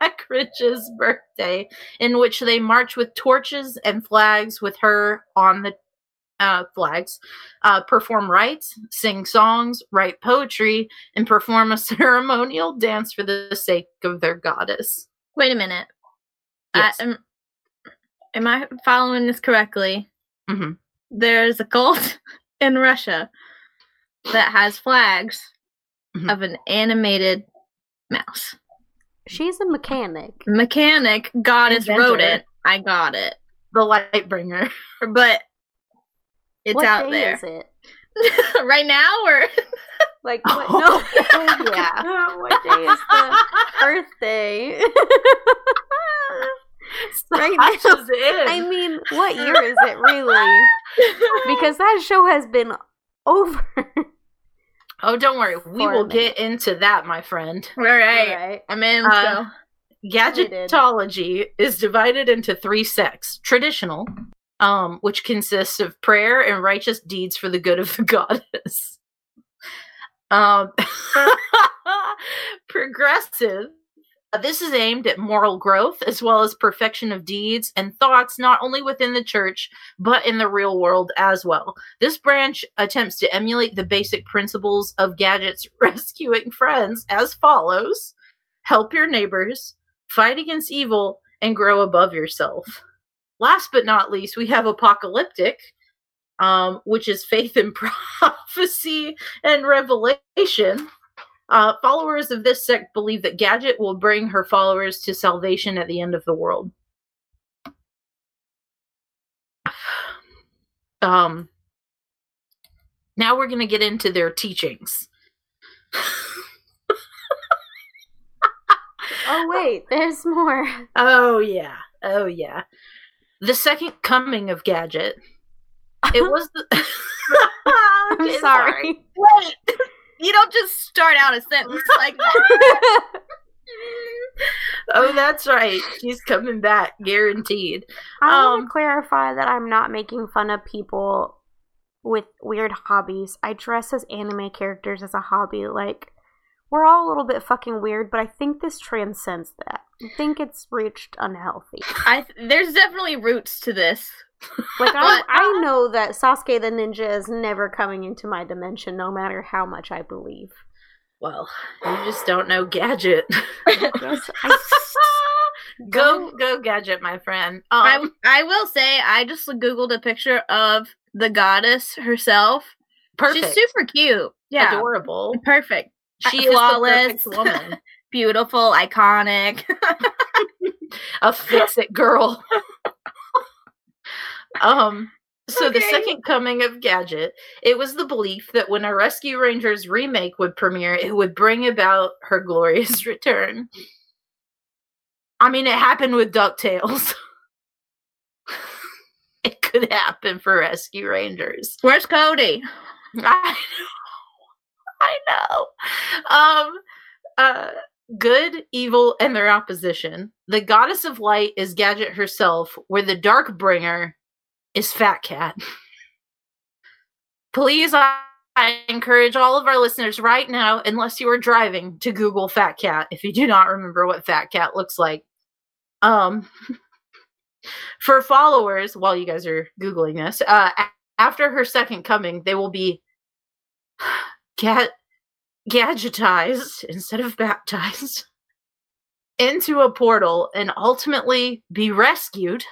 Hackwrench's birthday, in which they march with torches and flags with her on the uh, flags, uh, perform rites, sing songs, write poetry, and perform a ceremonial dance for the sake of their goddess. Wait a minute. Yes. I, am, am I following this correctly? Mhm. There's a cult in Russia that has flags Mhm. of an animated mouse. She's a mechanic. Mechanic, goddess, Inventor. rodent. I got it. The light bringer. But It's what out day there is it? right now, or Like what? No. Oh, yeah. what day is the Earth Day? Right now. Sasha's in. I mean, what year is it really? Because that show has been over. oh, don't worry. We will get into that, my friend. all right, Alright. I'm in. Uh, so. Gadgetology is divided into three sects. Traditional, um, which consists of prayer and righteous deeds for the good of the goddess. Um, progressive. Uh, This is aimed at moral growth as well as perfection of deeds and thoughts, not only within the church, but in the real world as well. This branch attempts to emulate the basic principles of Gadget's rescuing friends as follows help your neighbors, fight against evil, and grow above yourself. Last but not least, we have apocalyptic, um, which is faith in prophecy and revelation. Uh, followers of this sect believe that Gadget will bring her followers to salvation at the end of the world. Um, now we're going to get into their teachings. Oh wait, there's more. Oh yeah. Oh yeah. The second coming of Gadget. It was the I'm Okay, sorry. Wait, you don't just start out a sentence like that. Oh, that's right. She's coming back, guaranteed. I want Um, to clarify that I'm not making fun of people with weird hobbies. I dress as anime characters as a hobby. Like, we're all a little bit fucking weird, but I think this transcends that. I think it's reached unhealthy. I there's definitely roots to this. Like, I, But- I know that Sasuke the Ninja is never coming into my dimension, no matter how much I believe. Well, you just don't know Gadget. Yes, I go go Gadget, my friend. I Um I will say I just googled a picture of the goddess herself. perfect. She's super cute. Yeah, adorable. perfect, She Flawless. is the perfect woman. beautiful, iconic. a fix it girl. Um so the second coming of Gadget, it was the belief that when a Rescue Rangers remake would premiere, it would bring about her glorious return. I mean, it happened with DuckTales. it could happen for Rescue Rangers. Where's Cody? I know. I know. Um uh good, evil, and their opposition. The goddess of light is Gadget herself, where the dark bringer is Fat Cat. Please I, I encourage all of our listeners right now, unless you are driving, to Google Fat Cat if you do not remember what Fat Cat looks like. Um for followers, while you guys are Googling this, uh after her second coming, they will be Gad- gadgetized instead of baptized into a portal and ultimately be rescued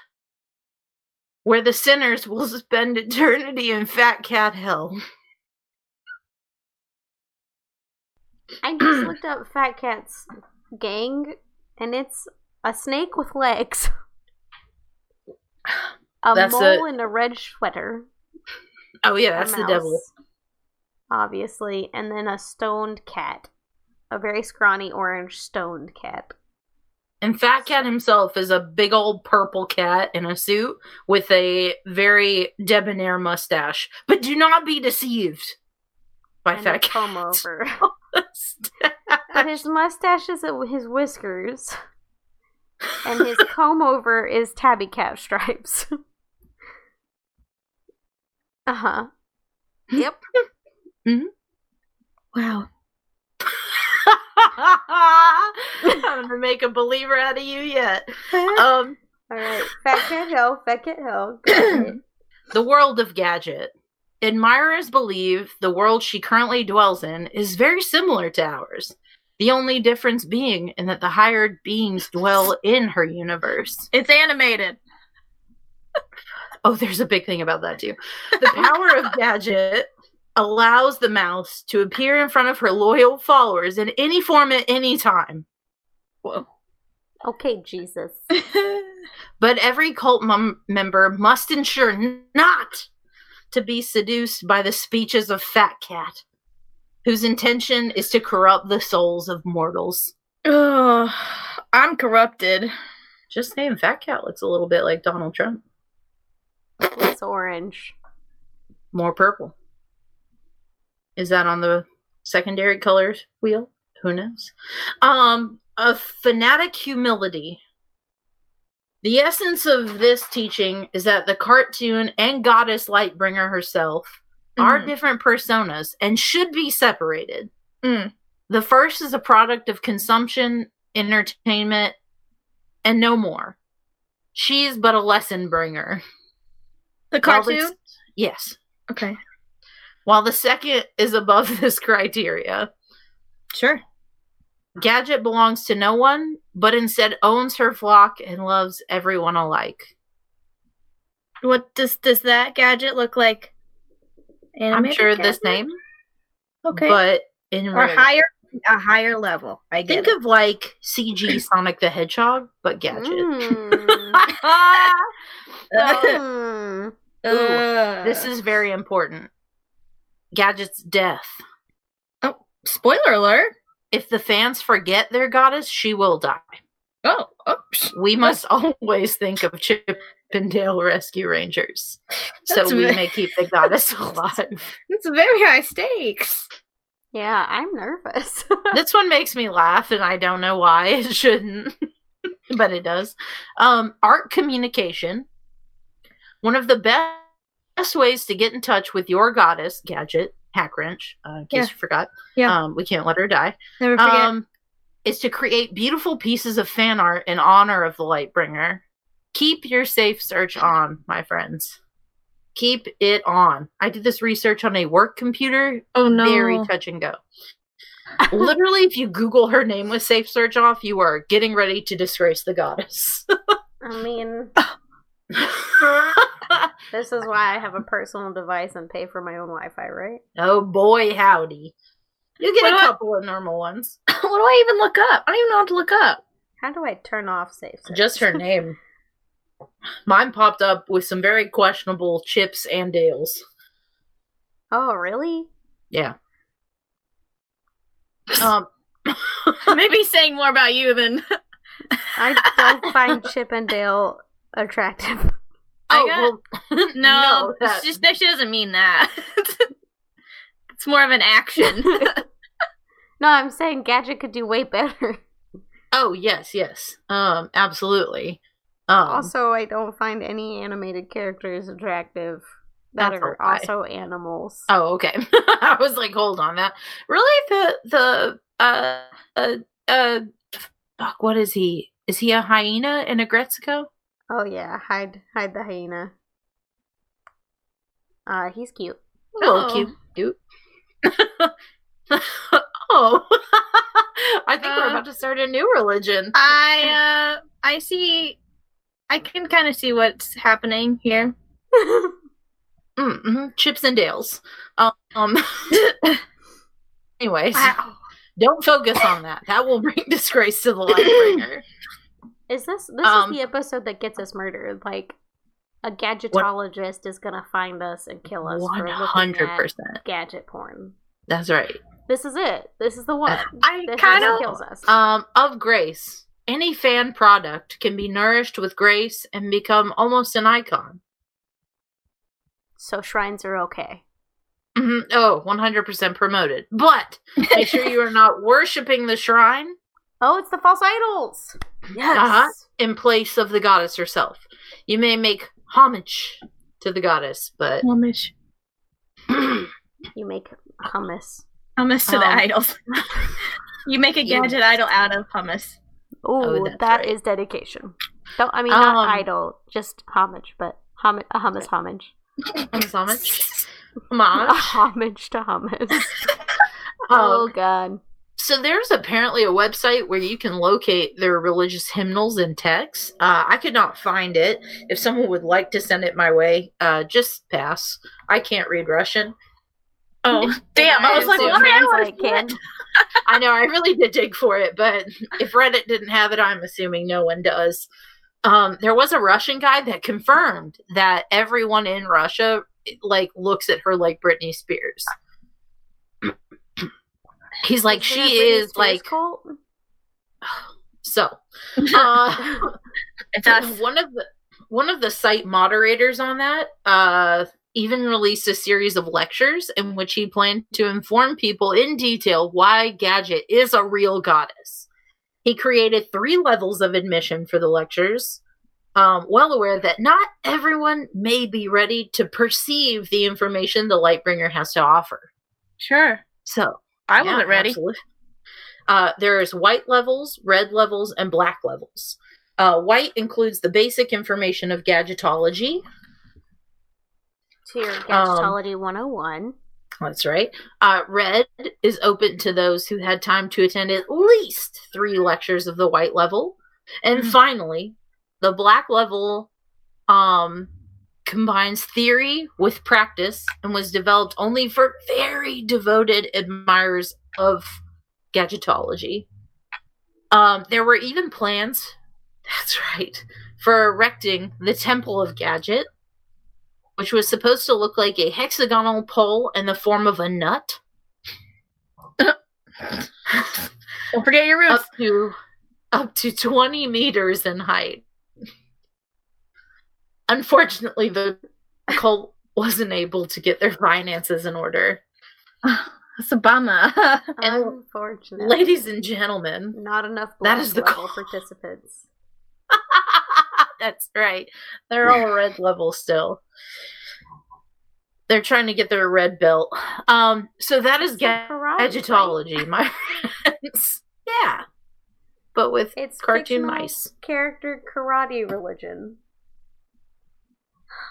where the sinners will spend eternity in fat cat hell. I just looked up Fat Cat's gang, and it's a snake with legs, a That's mole a- in a red sweater, oh yeah that's the devil. obviously, and then a stoned cat, a very scrawny orange stoned cat. And fat cat himself is a big old purple cat in a suit with a very debonair mustache but do not be deceived by and fat comb cat over. but his mustache is his whiskers, and his comb over is tabby cat stripes. uh huh. Yep. Hmm. Wow. I'm gonna make a believer out of you yet. Um, All right. Fat cat hill. Fat cat hill. The world of Gadget. Admirers believe the world she currently dwells in is very similar to ours. The only difference being in that the hired beings dwell in her universe. It's animated. Oh, there's a big thing about that too. The power of Gadget allows the mouse to appear in front of her loyal followers in any form at any time. Whoa. Okay, Jesus. But every cult mum- member must ensure not to be seduced by the speeches of Fat Cat, whose intention is to corrupt the souls of mortals. Ugh, I'm corrupted. Just name Fat Cat looks a little bit like Donald Trump. It's orange. More purple. Is that on the secondary colors wheel? Who knows? Um, a fanatic humility. The essence of this teaching is that the cartoon and goddess Lightbringer herself are Mhm. different personas and should be separated. Mm. The first is a product of consumption, entertainment, and no more. She is but a lesson bringer. The cartoon. yes. Okay, While the second is above this criteria. sure. Gadget belongs to no one, but instead owns her flock and loves everyone alike. What does does that gadget look like? I'm sure gadget? same, Okay, but in or real- higher, a higher level. I Think it. of like CG Sonic the Hedgehog, but Gadget. Mm. Ugh. this is very important. Gadget's death. Oh, spoiler alert. If the fans forget their goddess, she will die. Oh, oops. We must always think of Chip and Dale Rescue Rangers, so That's we ve- may keep the goddess alive. It's very high stakes. Yeah, I'm nervous. this one makes me laugh, and I don't know why it shouldn't, but it does. Um, art communication. One of the best best ways to get in touch with your goddess, Gadget, Hackwrench, uh, in case Yeah. you forgot. Yeah. Um, we can't let her die. Never forget. Um, is to create beautiful pieces of fan art in honor of the Lightbringer. Keep your safe search on, my friends. Keep it on. I did this research on a work computer oh no. very touch and go. Literally, if you Google her name with safe search off, you are getting ready to disgrace the goddess. I mean, this is why I have a personal device and pay for my own Wi-Fi, right? oh boy, howdy! You get What a do I- couple of normal ones. what do I even look up? I don't even know what to look up. How do I turn off safe? search? Just her name. Mine popped up with some very questionable chips and dales. Oh, really? Yeah. Um. Maybe saying more about you than I don't find Chip and Dale attractive. I oh got- well, no. it's just she doesn't mean that. it's more of an action. No, I'm saying Gadget could do way better. oh yes, yes. Um, absolutely. Um, also, I don't find any animated characters attractive that are lie. also animals. Oh, okay. I was like, hold on, that really the the uh uh uh fuck, what is he? Is he a hyena in a Gretzko? Oh yeah, hide hide the hyena. Uh, he's cute. Oh, Oh. cute, dude. oh, I think we're Uh, about to start a new religion. I uh I see I can kind of see what's happening here. Mm-hmm. Chips and Dales. Um. anyways, Wow. don't focus on that. That will bring disgrace to the Lightbringer. Is this this Um, is the episode that gets us murdered? Like a gadgetologist is gonna find us and kill us One for looking at gadget porn. That's right. This is it. This is the one. I This kind of kills us. Um, of grace. Any fan product can be nourished with grace and become almost an icon. so shrines are okay. Mhm. Oh, 100% promoted. But make sure you are not worshiping the shrine Oh, it's the false idols. Yes. Uh-huh. in place of the goddess herself. You may make homage to the goddess, but Homage. You make hummus. Hummus to the Um, idols. you make a you- gadget idol out of hummus. Ooh, that's that is right. dedication. Don't I mean not Um, idol, just homage, but hom- a hummus homage. homage, homage. A Homage. homage to hummus. oh Um, god. So there's apparently a website where you can locate their religious hymnals and texts. Uh, I could not find it. If someone would like to send it my way, uh, just pass. I can't read Russian. Oh, damn. I was like, what? translate, kid. I know I really did dig for it, but if Reddit didn't have it, I'm assuming no one does. Um, there was a Russian guy that confirmed that everyone in Russia like looks at her like Britney Spears. He's like, Is it a she is like cult? so. Uh, one of the one of the site moderators on that uh even released a series of lectures in which he planned to inform people in detail why Gadget is a real goddess. He created three levels of admission for the lectures, um, well aware that not everyone may be ready to perceive the information the Lightbringer has to offer. Sure. So, I yeah, wasn't ready. Uh, there's white levels, red levels, and black levels. Uh, white includes the basic information of gadgetology. To your Um, Gadgetology 101. That's right. Uh, red is open to those who had time to attend at least three lectures of the white level. And Mhm. finally, the black level um, combines theory with practice and was developed only for very devoted admirers of gadgetology. Um, there were even plans, that's right, for erecting the Temple of Gadget, which was supposed to look like a hexagonal pole in the form of a nut. Don't forget your roots. up to up to 20 meters in height. Unfortunately, the cult wasn't able to get their finances in order. That's a bummer. and- Unfortunate. Ladies and gentlemen, Not enough That black is the level call. participants. that's right. They're all red level still. They're trying to get their red belt. Um, so that is It's like right? my friends. Yeah, but with It's cartoon mice. Character karate religion.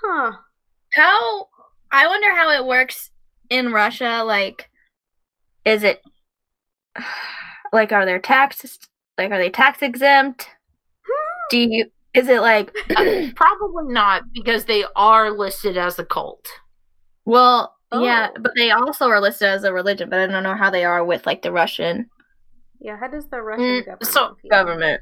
Huh. how I wonder how it works in Russia. Like, is it like are there taxes? Like, are they tax exempt? Do you? Is it like? Probably not because they are listed as a cult. well, yeah, Oh. but they also are listed as a religion. But I don't know how they are with like the Russian Yeah, how does the Russian Mm, government so- government.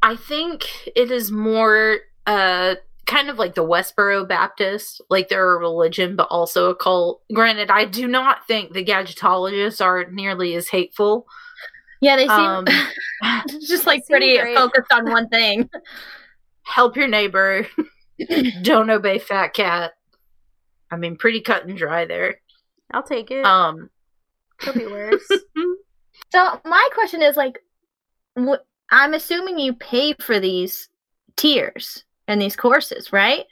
I think it is more uh kind of like the Westboro Baptist, like they're a religion but also a cult. Granted, I do not think the gadgetologists are nearly as hateful. Yeah, they seem Um, just like seem pretty great. focused on one thing. help your neighbor, don't obey fat cat. I mean, pretty cut and dry there. I'll take it. Um, Could be worse. So my question is like, wh- I'm assuming you pay for these tiers and these courses, right?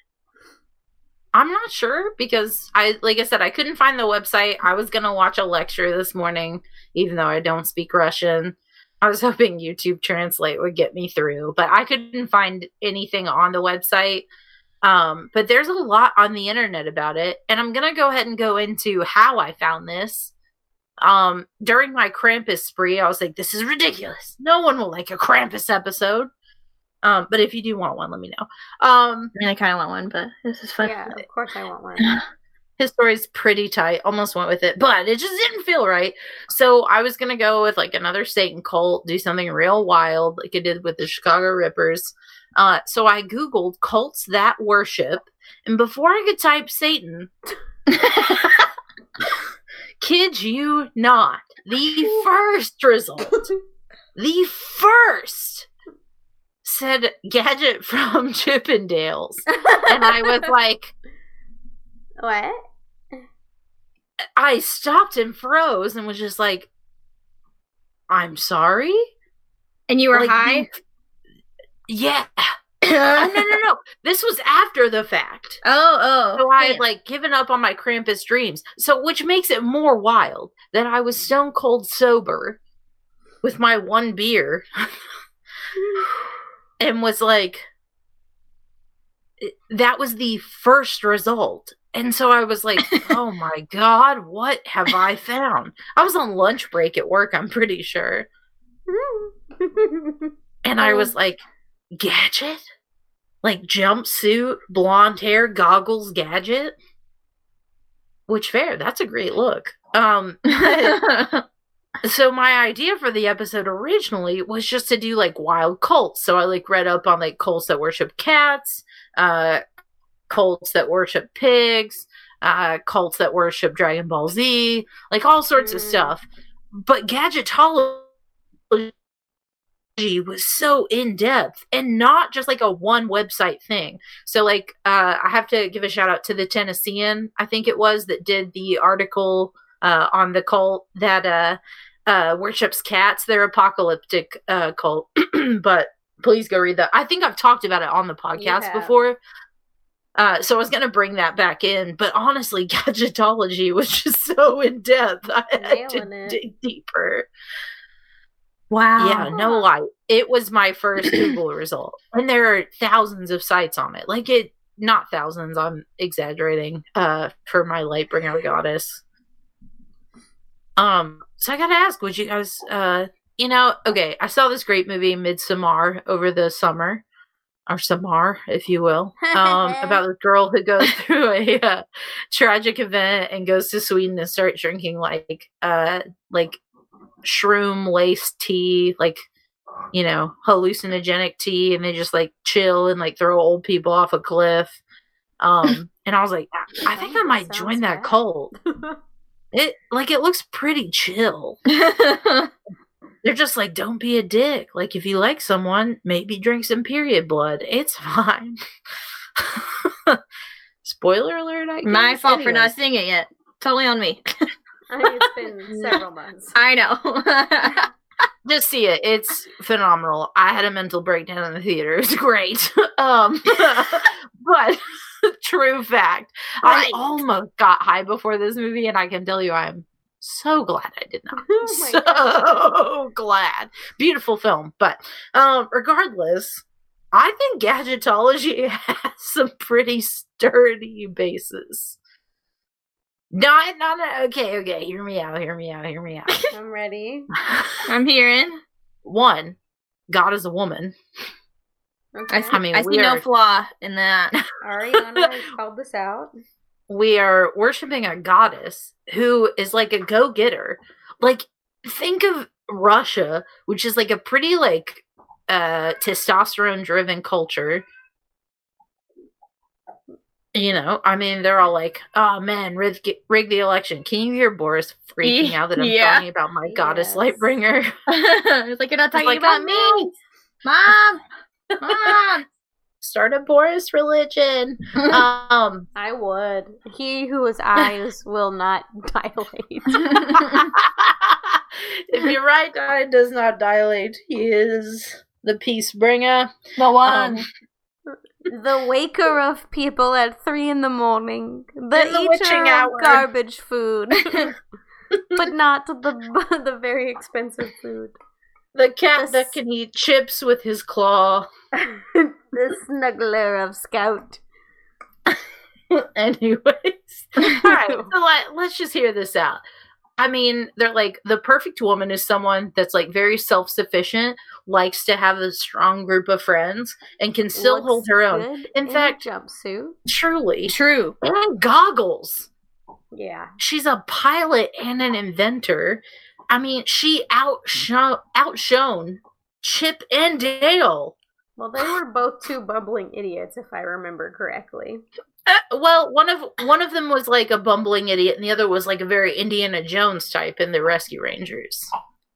I'm not sure because I, like I said, I couldn't find the website. I was gonna watch a lecture this morning, even though I don't speak Russian. I was hoping YouTube Translate would get me through, but I couldn't find anything on the website. Um, but there's a lot on the internet about it, and I'm gonna go ahead and go into how I found this. Um, during my Krampus spree, I was like, "This is ridiculous. No one will like a Krampus episode." Um, but if you do want one, let me know. Um, I mean, I kind of want one, but this is fun. yeah, of course I want one. his story's pretty tight. Almost went with it, but it just didn't feel right. So I was gonna go with like another Satan cult, do something real wild, like I did with the Chicago Rippers. Uh, so I googled cults that worship, and before I could type Satan, kid you not, the first result, the first said gadget from Chippendales, and I was like. what? I stopped and froze and was just like, I'm sorry? and you were Like, high. Yeah. oh, no, no, no. This was after the fact. Oh, oh. So I had like given up on my Krampus dreams. So, which makes it more wild that I was stone cold sober with my one beer and was like, that was the first result. And so I was like, oh my God, what have I found? I was on lunch break at work, I'm pretty sure. And I was like, gadget? Like jumpsuit, blonde hair, goggles, gadget? Which fair, that's a great look. Um so my idea for the episode originally was just to do like wild cults. So I like read up on like cults that worship cats, uh cults that worship pigs, uh, cults that worship Dragon Ball Z, like all sorts of Mm. stuff. But gadgetology was so in depth and not just like a one website thing. So like uh I have to give a shout out to the Tennessean, I think it was that did the article uh on the cult that uh uh worships cats, their apocalyptic uh cult. but please go read that. I think I've talked about it on the podcast before. Uh, so I was gonna bring that back in, but honestly, gadgetology was just so in depth. I had to it. dig deeper. Wow. Yeah, no lie. It was my first Google result. And there are thousands of sites on it. Like it not thousands, I'm exaggerating, uh, for my Lightbringer goddess. Um, so I gotta ask, would you guys uh you know, okay, I saw this great movie, Midsommar, over the summer. Or Samar, if you will, um, about a girl who goes through a uh, tragic event and goes to Sweden and starts drinking like uh like shroom laced tea, like you know, hallucinogenic tea, and they just like chill and like throw old people off a cliff. Um, and I was like, I think I might join that cult. It like it looks pretty chill. They're just like, don't be a dick. Like if you like someone, maybe drink some period blood. It's fine. Spoiler alert! I My guess. fault for not seeing it yet. Totally on me. I mean, it's been several months. I know. just see it. It's phenomenal. I had a mental breakdown in the theater. It's great. um, but true fact, Right. I almost got high before this movie, and I can tell you, I'm so glad I did not. Oh my so God. glad. Beautiful film, but um, regardless, I think gadgetology has some pretty sturdy bases. Not, not, okay, okay. Hear me out. Hear me out. Hear me out. I'm ready. I'm hearing. One, God is a woman. Okay. I, I mean, I see no are- flaw in that. Ariana called this out. we are worshiping a goddess who is like a go-getter like think of russia which is like a pretty like uh testosterone driven culture you know i mean they're all like oh man rig, rig the election can you hear boris freaking out that i'm Yeah. talking about my goddess Yes. lightbringer it's like you're not talking like, about "I me, mom. Mom. start a boris religion um I would. He whose eyes will not dilate. if your right eye does not dilate, he is the peace bringer. the one. Um, the waker of people at three in the morning. The, In the eater witching of hour. garbage food. but not the the very expensive food. The cat that can eat chips with his claw. the snuggler of Scout. Anyways, all right. So let, let's just hear this out. I mean, they're like the perfect woman is someone that's like very self sufficient, likes to have a strong group of friends, and can still Looks hold her own. good In fact- jumpsuit. Truly, True. and goggles. Yeah. she's a pilot and an inventor. I mean, she outshone outshone Chip and Dale. Well, they were both two bumbling idiots, if I remember correctly. Uh, well, one of one of them was like a bumbling idiot, and the other was like a very Indiana Jones type in the Rescue Rangers.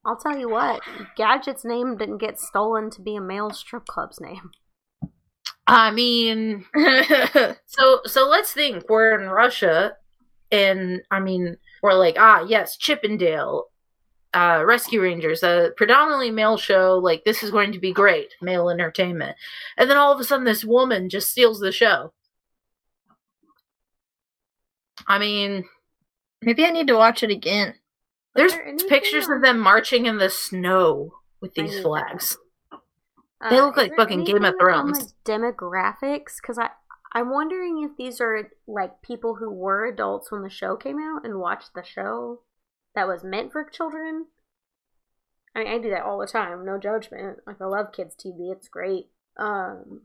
I'll tell you what, Gadget's name didn't get stolen to be a male strip club's name. I mean, so so let's think. We're in Russia, and I mean, we're like, ah, yes, Chippendale, uh, Rescue Rangers, a predominantly male show. Like, this is going to be great, male entertainment. And then all of a sudden, this woman just steals the show. I mean, Maybe I need to watch it again. there's there pictures on- of them marching in the snow with these flags. Uh, They look like fucking Game of Thrones. demographics, because I I'm wondering if these are like people who were adults when the show came out and watched the show that was meant for children. I mean, I do that all the time. No judgment. Like I love kids TV. It's great. Um,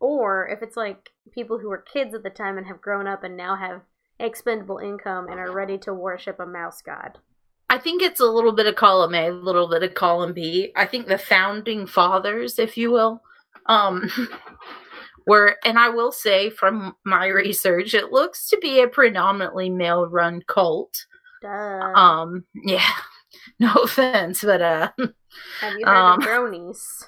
or if it's like people who were kids at the time and have grown up and now have expendable income and are ready to worship a mouse god. I think it's a little bit of column A, a little bit of column B. I think the founding fathers, if you will, um, where and I will say from my research, it looks to be a predominantly male run cult. Duh. Um, yeah. No offense, but uh Have you heard um, of bronies?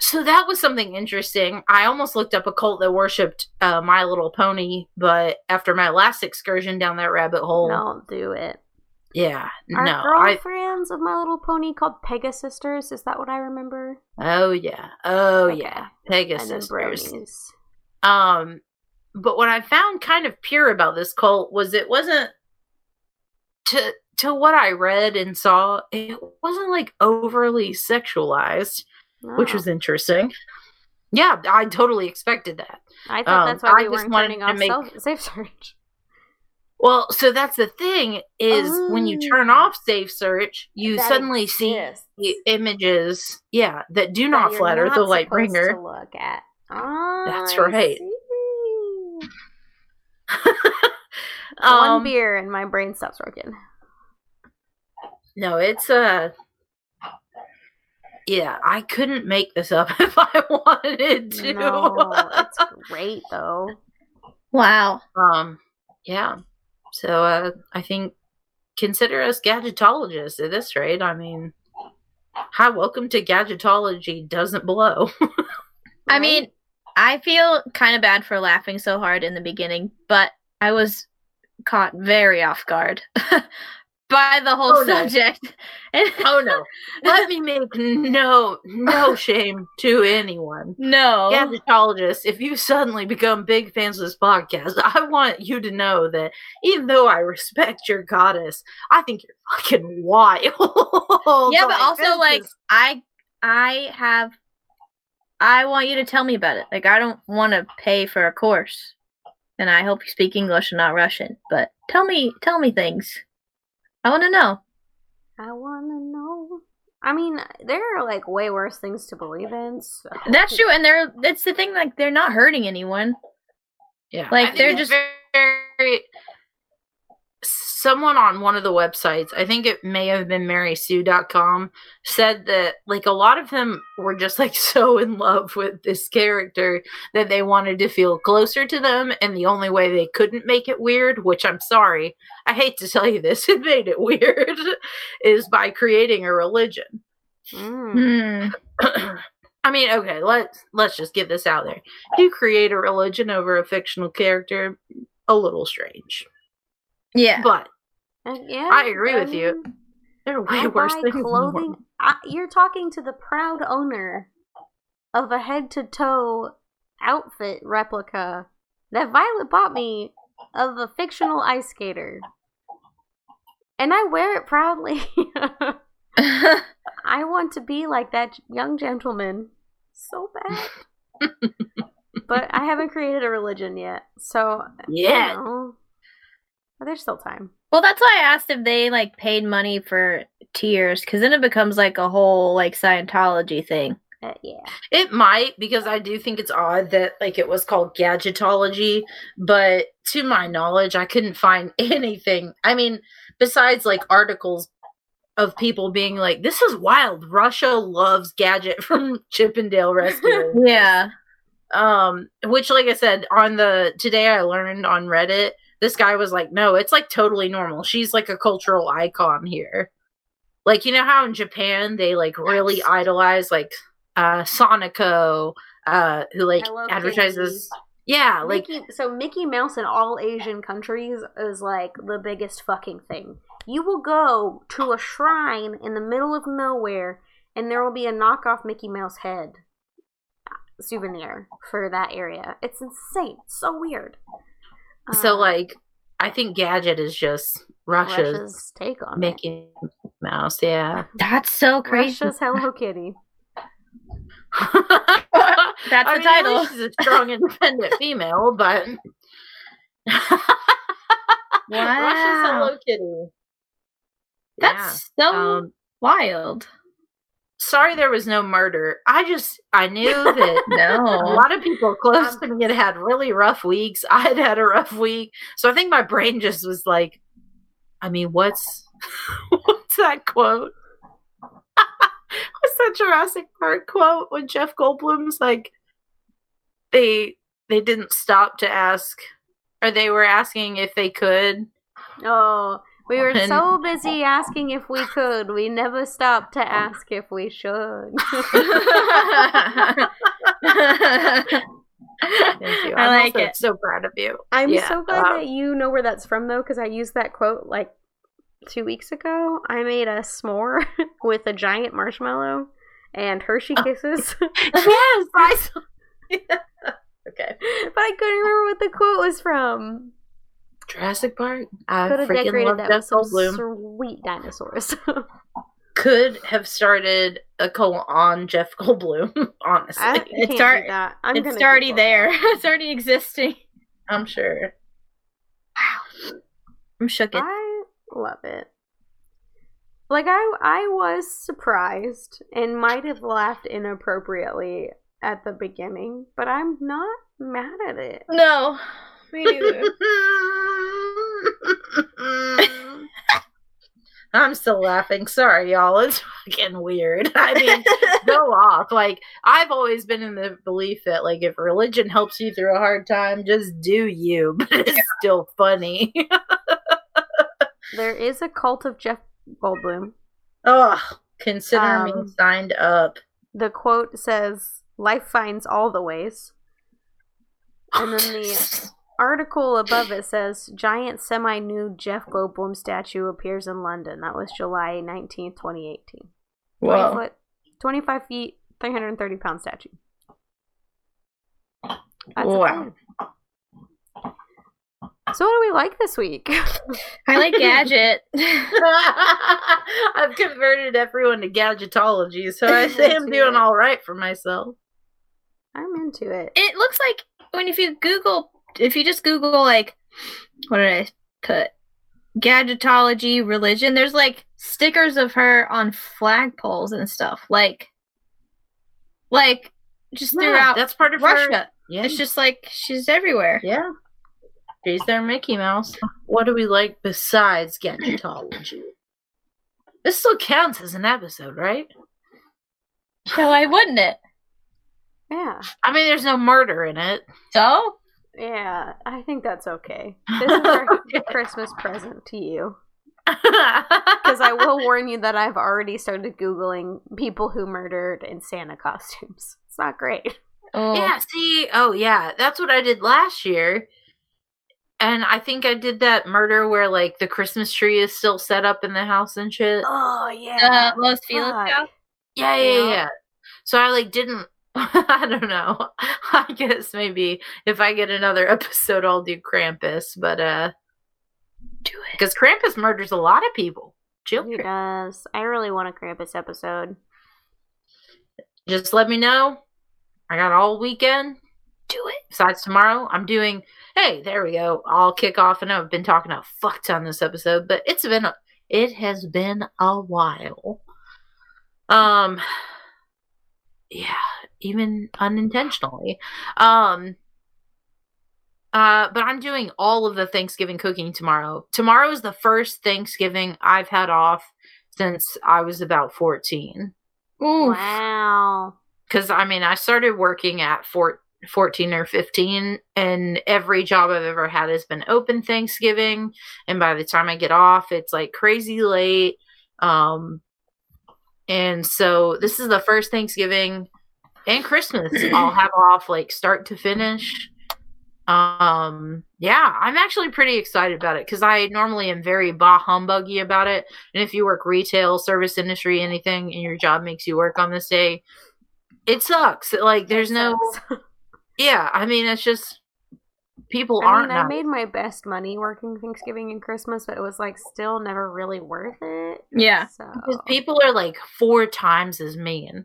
so that was something interesting. I almost looked up a cult that worshipped uh, My Little Pony, but after my last excursion down that rabbit hole, Don't do it. yeah, Are no, I girlfriends of My Little Pony called Pegasisters? Is that what I remember? oh yeah, oh Okay. yeah, And then Pegasus. bronies. Um, but what I found kind of pure about this cult was it wasn't to to what I read and saw. It wasn't like overly sexualized, which was interesting. Yeah, I totally expected that. I thought um, that's why I we just weren't turning off make- safe search. Well, so that's the thing is when you turn Oh. off safe search, you That suddenly see exists. the images, yeah, that do not flatter not the supposed Lightbringer. To look at. Oh, That's I right. see. um, One beer and my brain stops working. No, it's uh Yeah, I couldn't make this up if I wanted to. No, it's great though. Wow. um yeah. So uh I think consider us gadgetologists at this rate. I mean Hi, welcome to Gadgetology doesn't blow. I mean, I feel kind of bad for laughing so hard in the beginning, but I was caught very off guard by the whole Oh, subject. And oh no. Let me make no no shame to anyone. no. Gadgetologists, if you suddenly become big fans of this podcast, I want you to know that even though I respect your goddess, I think you're fucking wild. yeah, but also like is- I I have I want you to tell me about it. Like I don't want to pay for a course. And I hope you speak English and not Russian, but tell me tell me things. I want to know. I wanna know. I mean, there are like way worse things to believe in. So. That's true and they're that's the thing like they're not hurting anyone. yeah, like, I think they're it's just- very. Someone on one of the websites, I think it may have been marysue.com, said that like a lot of them were just like so in love with this character that they wanted to feel closer to them, and the only way they couldn't make it weird, which I'm sorry, I hate to tell you this, it made it weird, is by creating a religion. Mm. I mean, okay, let's let's just get this out there. You create a religion over a fictional character, a little strange. Yeah. But Uh, yeah, I agree with you. mean, there are way I worse buy things. in the clothing. I, you're talking to the proud owner of a head to toe outfit replica that Violet bought me of a fictional ice skater. And I wear it proudly. I want to be like that young gentleman so bad. but I haven't created a religion yet. So, Yeah. you know, but there's still time. well, that's why I asked if they like paid money for tiers, cuz then it becomes like a whole like Scientology thing. Uh, yeah. It might because I do think it's odd that like it was called gadgetology, but to my knowledge, I couldn't find anything. I mean, besides like articles of people being like, "This is wild. Russia loves gadget from Chippendale Rescue." Yeah. um which like i said on the today i learned on reddit this guy was like no it's like totally normal she's like a cultural icon here like you know how in japan they like really Yes. idolize like uh sonico uh who like Hello advertises yeah like Mickey, so Mickey Mouse in all Asian countries is like the biggest fucking thing. You will go to a shrine in the middle of nowhere, and there will be a knockoff Mickey Mouse head souvenir for that area. It's insane. It's so weird. So Um, like i think gadget is just russia's, Russia's take on it. mickey mouse yeah That's so crazy. Russia's Hello Kitty. That's I the mean, title. least She's a strong, independent female, but wow. Russia's Hello Kitty. That's so Um, wild. Sorry there was no murder. I just I knew that a lot of people close um, to me had had really rough weeks. I had had a rough week, so I think my brain just was like, I mean, what's what's that quote? what's that Jurassic Park quote when Jeff Goldblum's like, they they didn't stop to ask, or they were asking if they could. Oh, we were And- so busy asking if we could. We never stopped to ask if we should. Thank you. I I'm like also it. So proud of you. I'm Yeah, so glad um, that you know where that's from, though, because I used that quote like two weeks ago. I made a s'more with a giant marshmallow and Hershey Kisses, but yes, I saw. okay. But I couldn't remember what the quote was from. Jurassic Park. I Could have freaking decorated love that Jeff with some Goldblum. sweet dinosaurs. Could have started a call on Jeff Goldblum. Honestly, I It's ar- that. I'm it's already there. that. It's already existing. I'm sure. Wow, I'm shook. It. I love it. Like I I was surprised and might have laughed inappropriately at the beginning, but I'm not mad at it. No, me neither. I'm still laughing. Sorry, y'all. It's fucking weird. I mean, go off. Like, I've always been in the belief that, like, if religion helps you through a hard time, just do you. But it's still funny. There is a cult of Jeff Goldblum. Ugh. Consider me Um, signed up. The quote says, "Life finds all the ways." And then the article above it says, "Giant semi-nude Jeff Goldblum statue appears in London." That was July 19th, 2018. 20 foot, 25 feet, 330 pound statue. That's Wow. So, what do we like this week? I like Gadget. I've converted everyone to gadgetology, so I say I'm doing all right for myself. I'm into it. it looks like when if you Google, if you just Google like, what did I put? Gadgetology religion. There's like stickers of her on flagpoles and stuff. Like, like just Yeah, throughout that's part of Russia. Her, yeah, It's just like she's everywhere. yeah. She's their Mickey Mouse. What do we like besides gadgetology? This still counts as an episode, right? So why wouldn't it? Yeah. I mean, there's no murder in it. So Yeah, I think that's okay. This is our Christmas present to you. Because I will warn you that I've already started Googling people who murdered in Santa costumes. It's not great. oh, Yeah, see, oh yeah, that's what I did last year. And I think I did that murder where like the Christmas tree is still set up in the house and shit. Oh, yeah. uh, Los Feliz Yeah, yeah, Yeah. yeah. So I like didn't I don't know. I guess maybe if I get another episode I'll do Krampus, but uh Do it. cuz Krampus murders a lot of people. He Children. does. I really want a Krampus episode. Just let me know. I got all weekend. Do it. besides tomorrow, I'm doing. Hey, there we go. I'll kick off. and I've been talking a fuck ton this episode, but it's been a, it has been a while. Um, yeah, even unintentionally. Um, uh, but I'm doing all of the Thanksgiving cooking tomorrow. Tomorrow is the first Thanksgiving I've had off since I was about 14 Ooh. Wow. because I mean I started working at four, 14 or 15 and every job I've ever had has been open Thanksgiving and by the time I get off it's like crazy late um and so this is the first Thanksgiving and Christmas I'll have off like start to finish. Um yeah i'm actually pretty excited about it because i normally am very bah humbuggy about it. And if you work retail service industry anything and your job makes you work on this day it sucks. Like there's no yeah i mean it's just people I aren't mean, I made my best money working Thanksgiving and Christmas, but it was like still never really worth it. Yeah. So because people are like four times as mean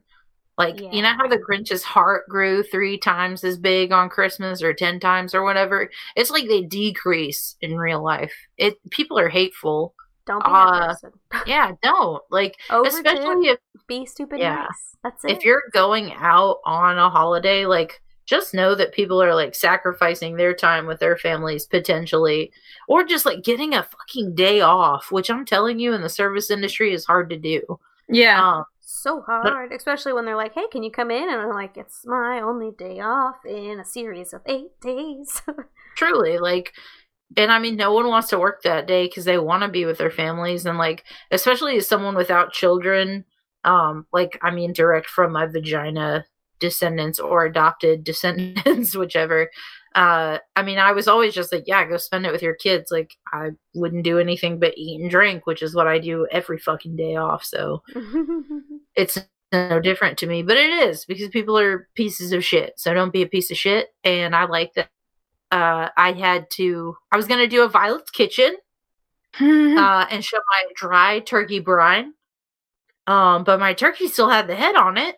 like you know how the grinch's heart grew three times as big on christmas or ten times or whatever it's like they decrease in real life it people are hateful don't be uh, that person. yeah don't like Overgive, especially if be stupid yeah. nice. That's it. if you're going out on a holiday like just know that people are like sacrificing their time with their families potentially or just like getting a fucking day off which i'm telling you in the service industry is hard to do Yeah. um so hard, especially when they're like, "Hey, can you come in?" And I'm like, "It's my only day off in a series of eight days." Truly, like, and I mean, no one wants to work that day because they want to be with their families, and like, especially as someone without children, um, like, I mean, direct from my vagina descendants or adopted descendants, whichever. Uh, I mean, I was always just like, yeah, go spend it with your kids. Like, I wouldn't do anything but eat and drink, which is what I do every fucking day off. So it's no different to me, but it is because people are pieces of shit. So don't be a piece of shit. And I like that. Uh, I had to, I was going to do a Violet's Kitchen uh, and show my dry turkey brine. Um, but my turkey still had the head on it.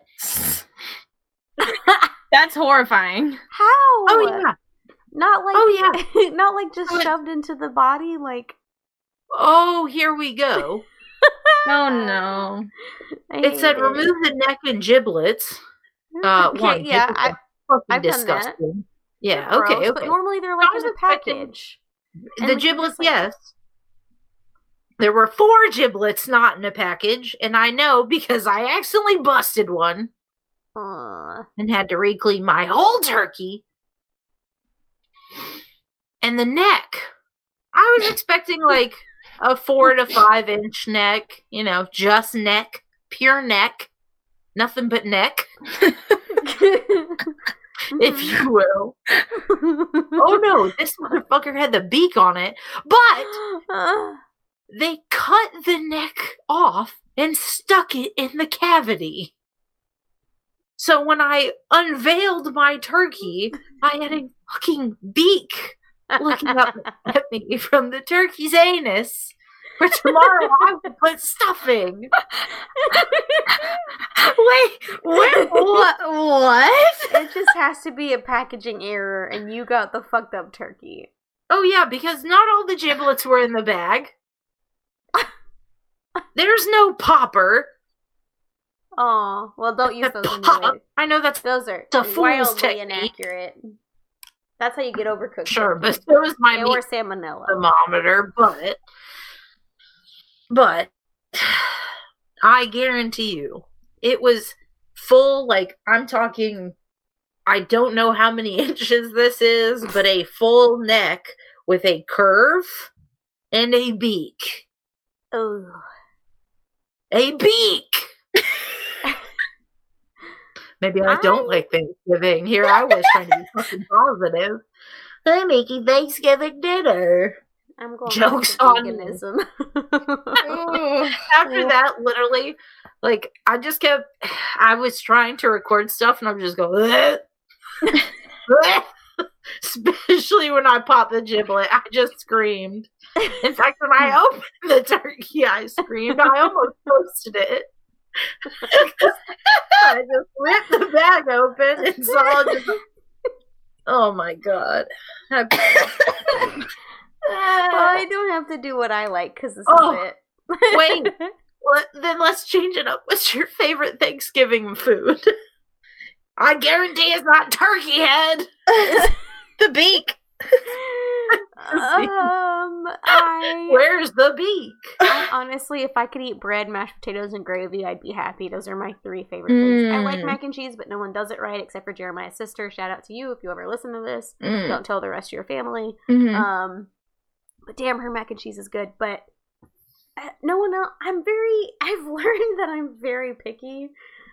That's horrifying. How? Oh yeah. Not like Oh, yeah. not like just shoved into the body. Like Oh, here we go. Oh no. I It said hate remove the neck and giblets. Uh, Okay, one. yeah, I, fucking I've done that. disgusting. Yeah. they're Okay. gross, okay. But normally they're like in a package. and the giblets, like- yes. There were four giblets not in a package, and I know because I accidentally busted one Uh, and had to re-clean my whole turkey. And the neck. I was expecting like a four to five inch neck, you know, just neck, pure neck, nothing but neck, if you will. Oh no, this motherfucker had the beak on it, but they cut the neck off and stuck it in the cavity. So when I unveiled my turkey, I had a fucking beak looking up at me from the turkey's anus. For tomorrow, I will put stuffing. Wait, where, what? What? it just has to be a packaging error, and you got the fucked up turkey. Oh yeah, because not all the giblets were in the bag. There's no popper. Oh, well, don't use those Pop. anyway. I know that's Those are wildly technique. inaccurate. That's how you get overcooked. sure, but so is my or salmonella. thermometer, but but I guarantee you it was full like I'm talking I don't know how many inches this is, but a full neck with a curve and a beak. Oh, A beak. Maybe I don't like Thanksgiving. Here I was trying to be fucking positive. I'm making Thanksgiving dinner. I'm going Joke's back to on you. veganism. after that, literally, like I just kept. I was trying to record stuff, and I'm just going. Especially when I popped the giblet, I just screamed. In fact, when I opened the turkey, I screamed. I almost posted it. I just ripped the bag open and saw just. Oh my god! well, oh. I don't have to do what I like because this Oh, is it. wait. Then let's change it up. What's your favorite Thanksgiving food? I guarantee it's not turkey head. The beak. um, I, Where's the beak? I honestly, if I could eat bread, mashed potatoes, and gravy, I'd be happy. Those are my three favorite things. I like Mm. mac and cheese, but no one does it right except for Jeremiah's sister. Shout out to you if you ever listen to this. Mm. Don't tell the rest of your family. Mhm. Um, but damn, her mac and cheese is good. But uh, no one else. I'm very. I've learned that I'm very picky,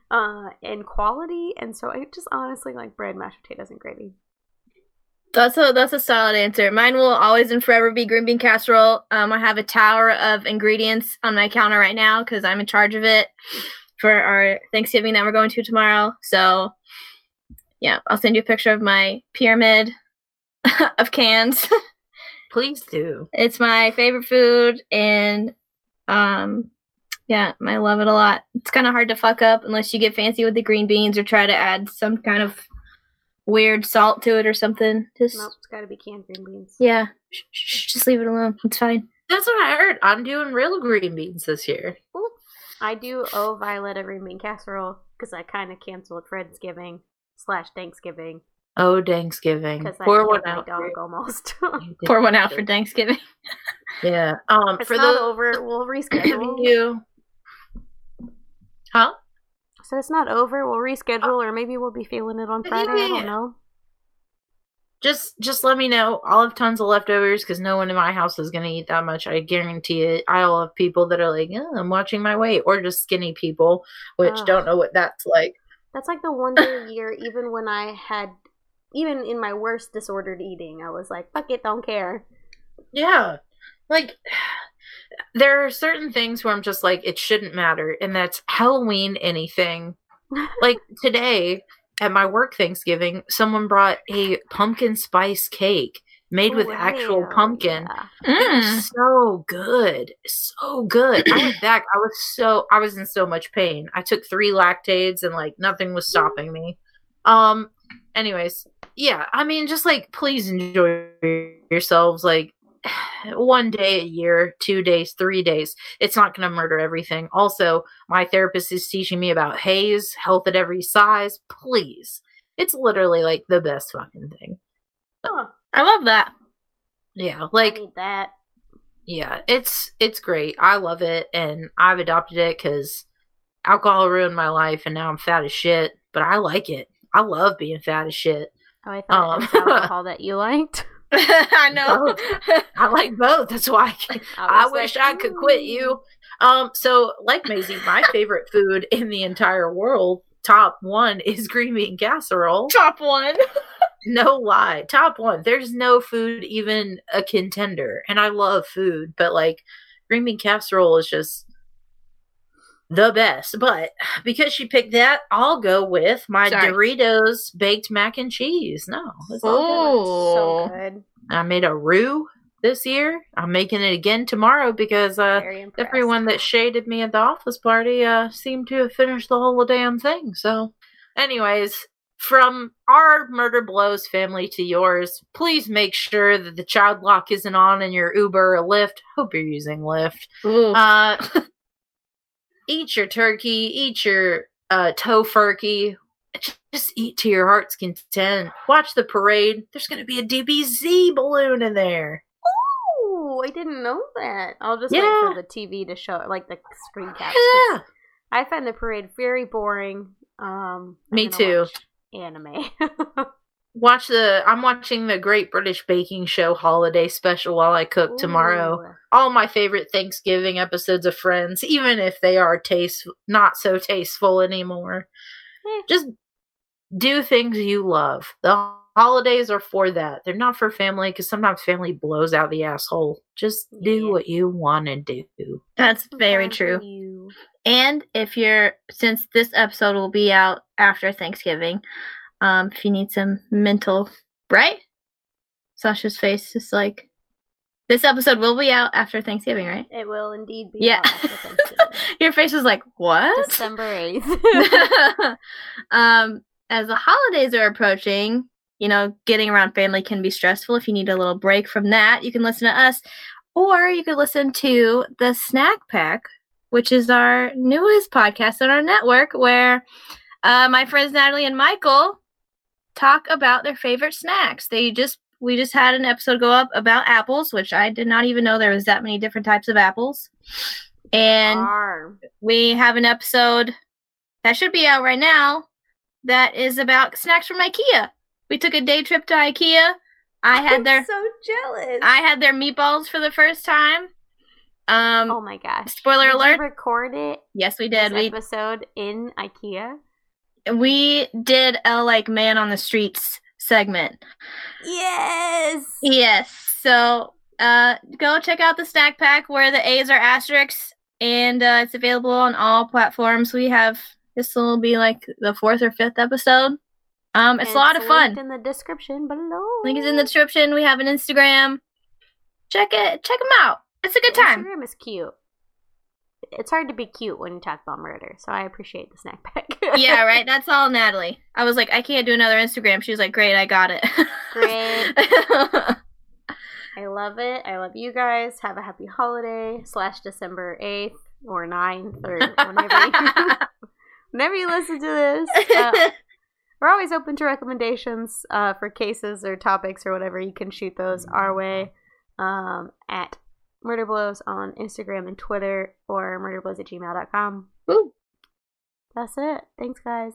uh, in quality, and so I just honestly like bread, mashed potatoes, and gravy. That's a that's a solid answer. Mine will always and forever be green bean casserole. Um, I have a tower of ingredients on my counter right now because I'm in charge of it for our Thanksgiving that we're going to tomorrow. So, yeah, I'll send you a picture of my pyramid of cans. Please do. it's my favorite food, and um, yeah, I love it a lot. It's kind of hard to fuck up unless you get fancy with the green beans or try to add some kind of weird salt to it or something. Just Nope, it's got to be canned green beans. yeah, sh- sh- just leave it alone. It's fine. That's what I heard. I'm doing real green beans this year. Ooh. I do owe Violet a green bean casserole because I kind of canceled Friendsgiving slash Thanksgiving Oh, Thanksgiving. Pour one out. dog for- almost. Pour one out for. Thanksgiving. Yeah. Um. it's for not the over. We'll reschedule. you. Huh? So it's not over. We'll reschedule, uh, or maybe we'll be feeling it on Friday. I don't know. Just just let me know. I'll have tons of leftovers because no one in my house is gonna eat that much. I guarantee it. I'll have people that are like, oh, I'm watching my weight, or just skinny people, which Ugh. don't know what that's like. That's like the one day a year, even when I had, even in my worst disordered eating, I was like, fuck it, don't care. Yeah. Like there are certain things where I'm just like it shouldn't matter and that's Halloween anything. like today at my work Thanksgiving, someone brought a pumpkin spice cake made with Ooh, actual pumpkin. yeah. It Mm. was so good. So good. I went back. I was so I was in so much pain. I took 3 Lactaids and like nothing was stopping me. Um anyways, yeah, I mean just like please enjoy yourselves like one day a year, 2 days, 3 days. It's not going to murder everything. Also, my therapist is teaching me about haze, health at every size. Please. It's literally like the best fucking thing. Huh, I love that. Yeah, like that. yeah it's it's great i love it and i've adopted it because alcohol ruined my life and now i'm fat as shit but i like it i love being fat as shit Oh, I thought Um. it was alcohol that you liked. I know. i like both. That's why i, can, I wish like, i could quit you. Um so like Maisie, my favorite food in the entire world top one is green bean casserole. Top one. no lie. Top one. There's no food even a contender. And i love food but like green bean casserole is just the best but because she picked that i'll go with my Sorry. doritos baked mac and cheese no it's all Oh. So good. good. i made a roux this year i'm making it again tomorrow because uh everyone that shaded me at the office party uh seemed to have finished the whole damn thing so anyways from our murder blows family to yours please make sure that the child lock isn't on in your uber or lyft hope you're using lyft uh eat your turkey eat your uh tofurkey just eat to your heart's content watch the parade there's gonna be a dbz balloon in there Oh, I didn't know that. I'll just Yeah. wait for the TV to show, like the screen caps. 'cause yeah I find the parade very boring. Um, I'm Me too. Anime. watch the i'm watching the great british baking show holiday special while i cook tomorrow all my favorite thanksgiving episodes of friends even if they are taste not so tasteful anymore Eh. just do things you love the holidays are for that they're not for family because sometimes family blows out the asshole just do Yeah. what you want to do That's very Fun true. you. And if you're, since this episode will be out after Thanksgiving, um, if you need some mental, right? Sasha's face is like, this episode will be out after Thanksgiving, right? It will indeed be. Yeah. Your face was like, what? December eighth. um, as the holidays are approaching, you know, getting around family can be stressful. If you need a little break from that, you can listen to us, or you could listen to the Snack Pack, which is our newest podcast on our network, where uh, my friends Natalie and Michael talk about their favorite snacks. They just we just had an episode go up about apples, which I did not even know there was that many different types of apples. And Arr. we have an episode that should be out right now that is about snacks from IKEA. We took a day trip to IKEA. I had I'm their so jealous. I had their meatballs for the first time. Um oh my gosh. spoiler Did alert. Record it. yes, we did. We episode in IKEA. We did a like man on the streets segment. Yes. Yes. So uh go check out the snack pack where the A's are asterisks and uh, it's available on all platforms. We have this will be like the fourth or fifth episode. Um it's And a lot of fun. in the description below. Link is in the description. We have an Instagram. Check it. Check them out. It's a good time. Instagram is cute. It's hard to be cute when you talk about murder, so I appreciate the snack pack. yeah, right. That's all Natalie. I was like, I can't do another Instagram. She was like, Great, I got it. Great. I love it. I love you guys. Have a happy holiday slash December eighth or 9th or whenever you, whenever you listen to this. Uh, we're always open to recommendations uh, for cases or topics or whatever. You can shoot those our way um, at Murder Blows on Instagram and Twitter or murderblows at gmail.com. Woo. That's it. Thanks, guys.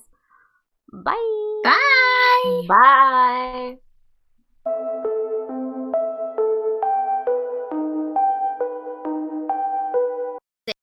Bye. Bye. Bye.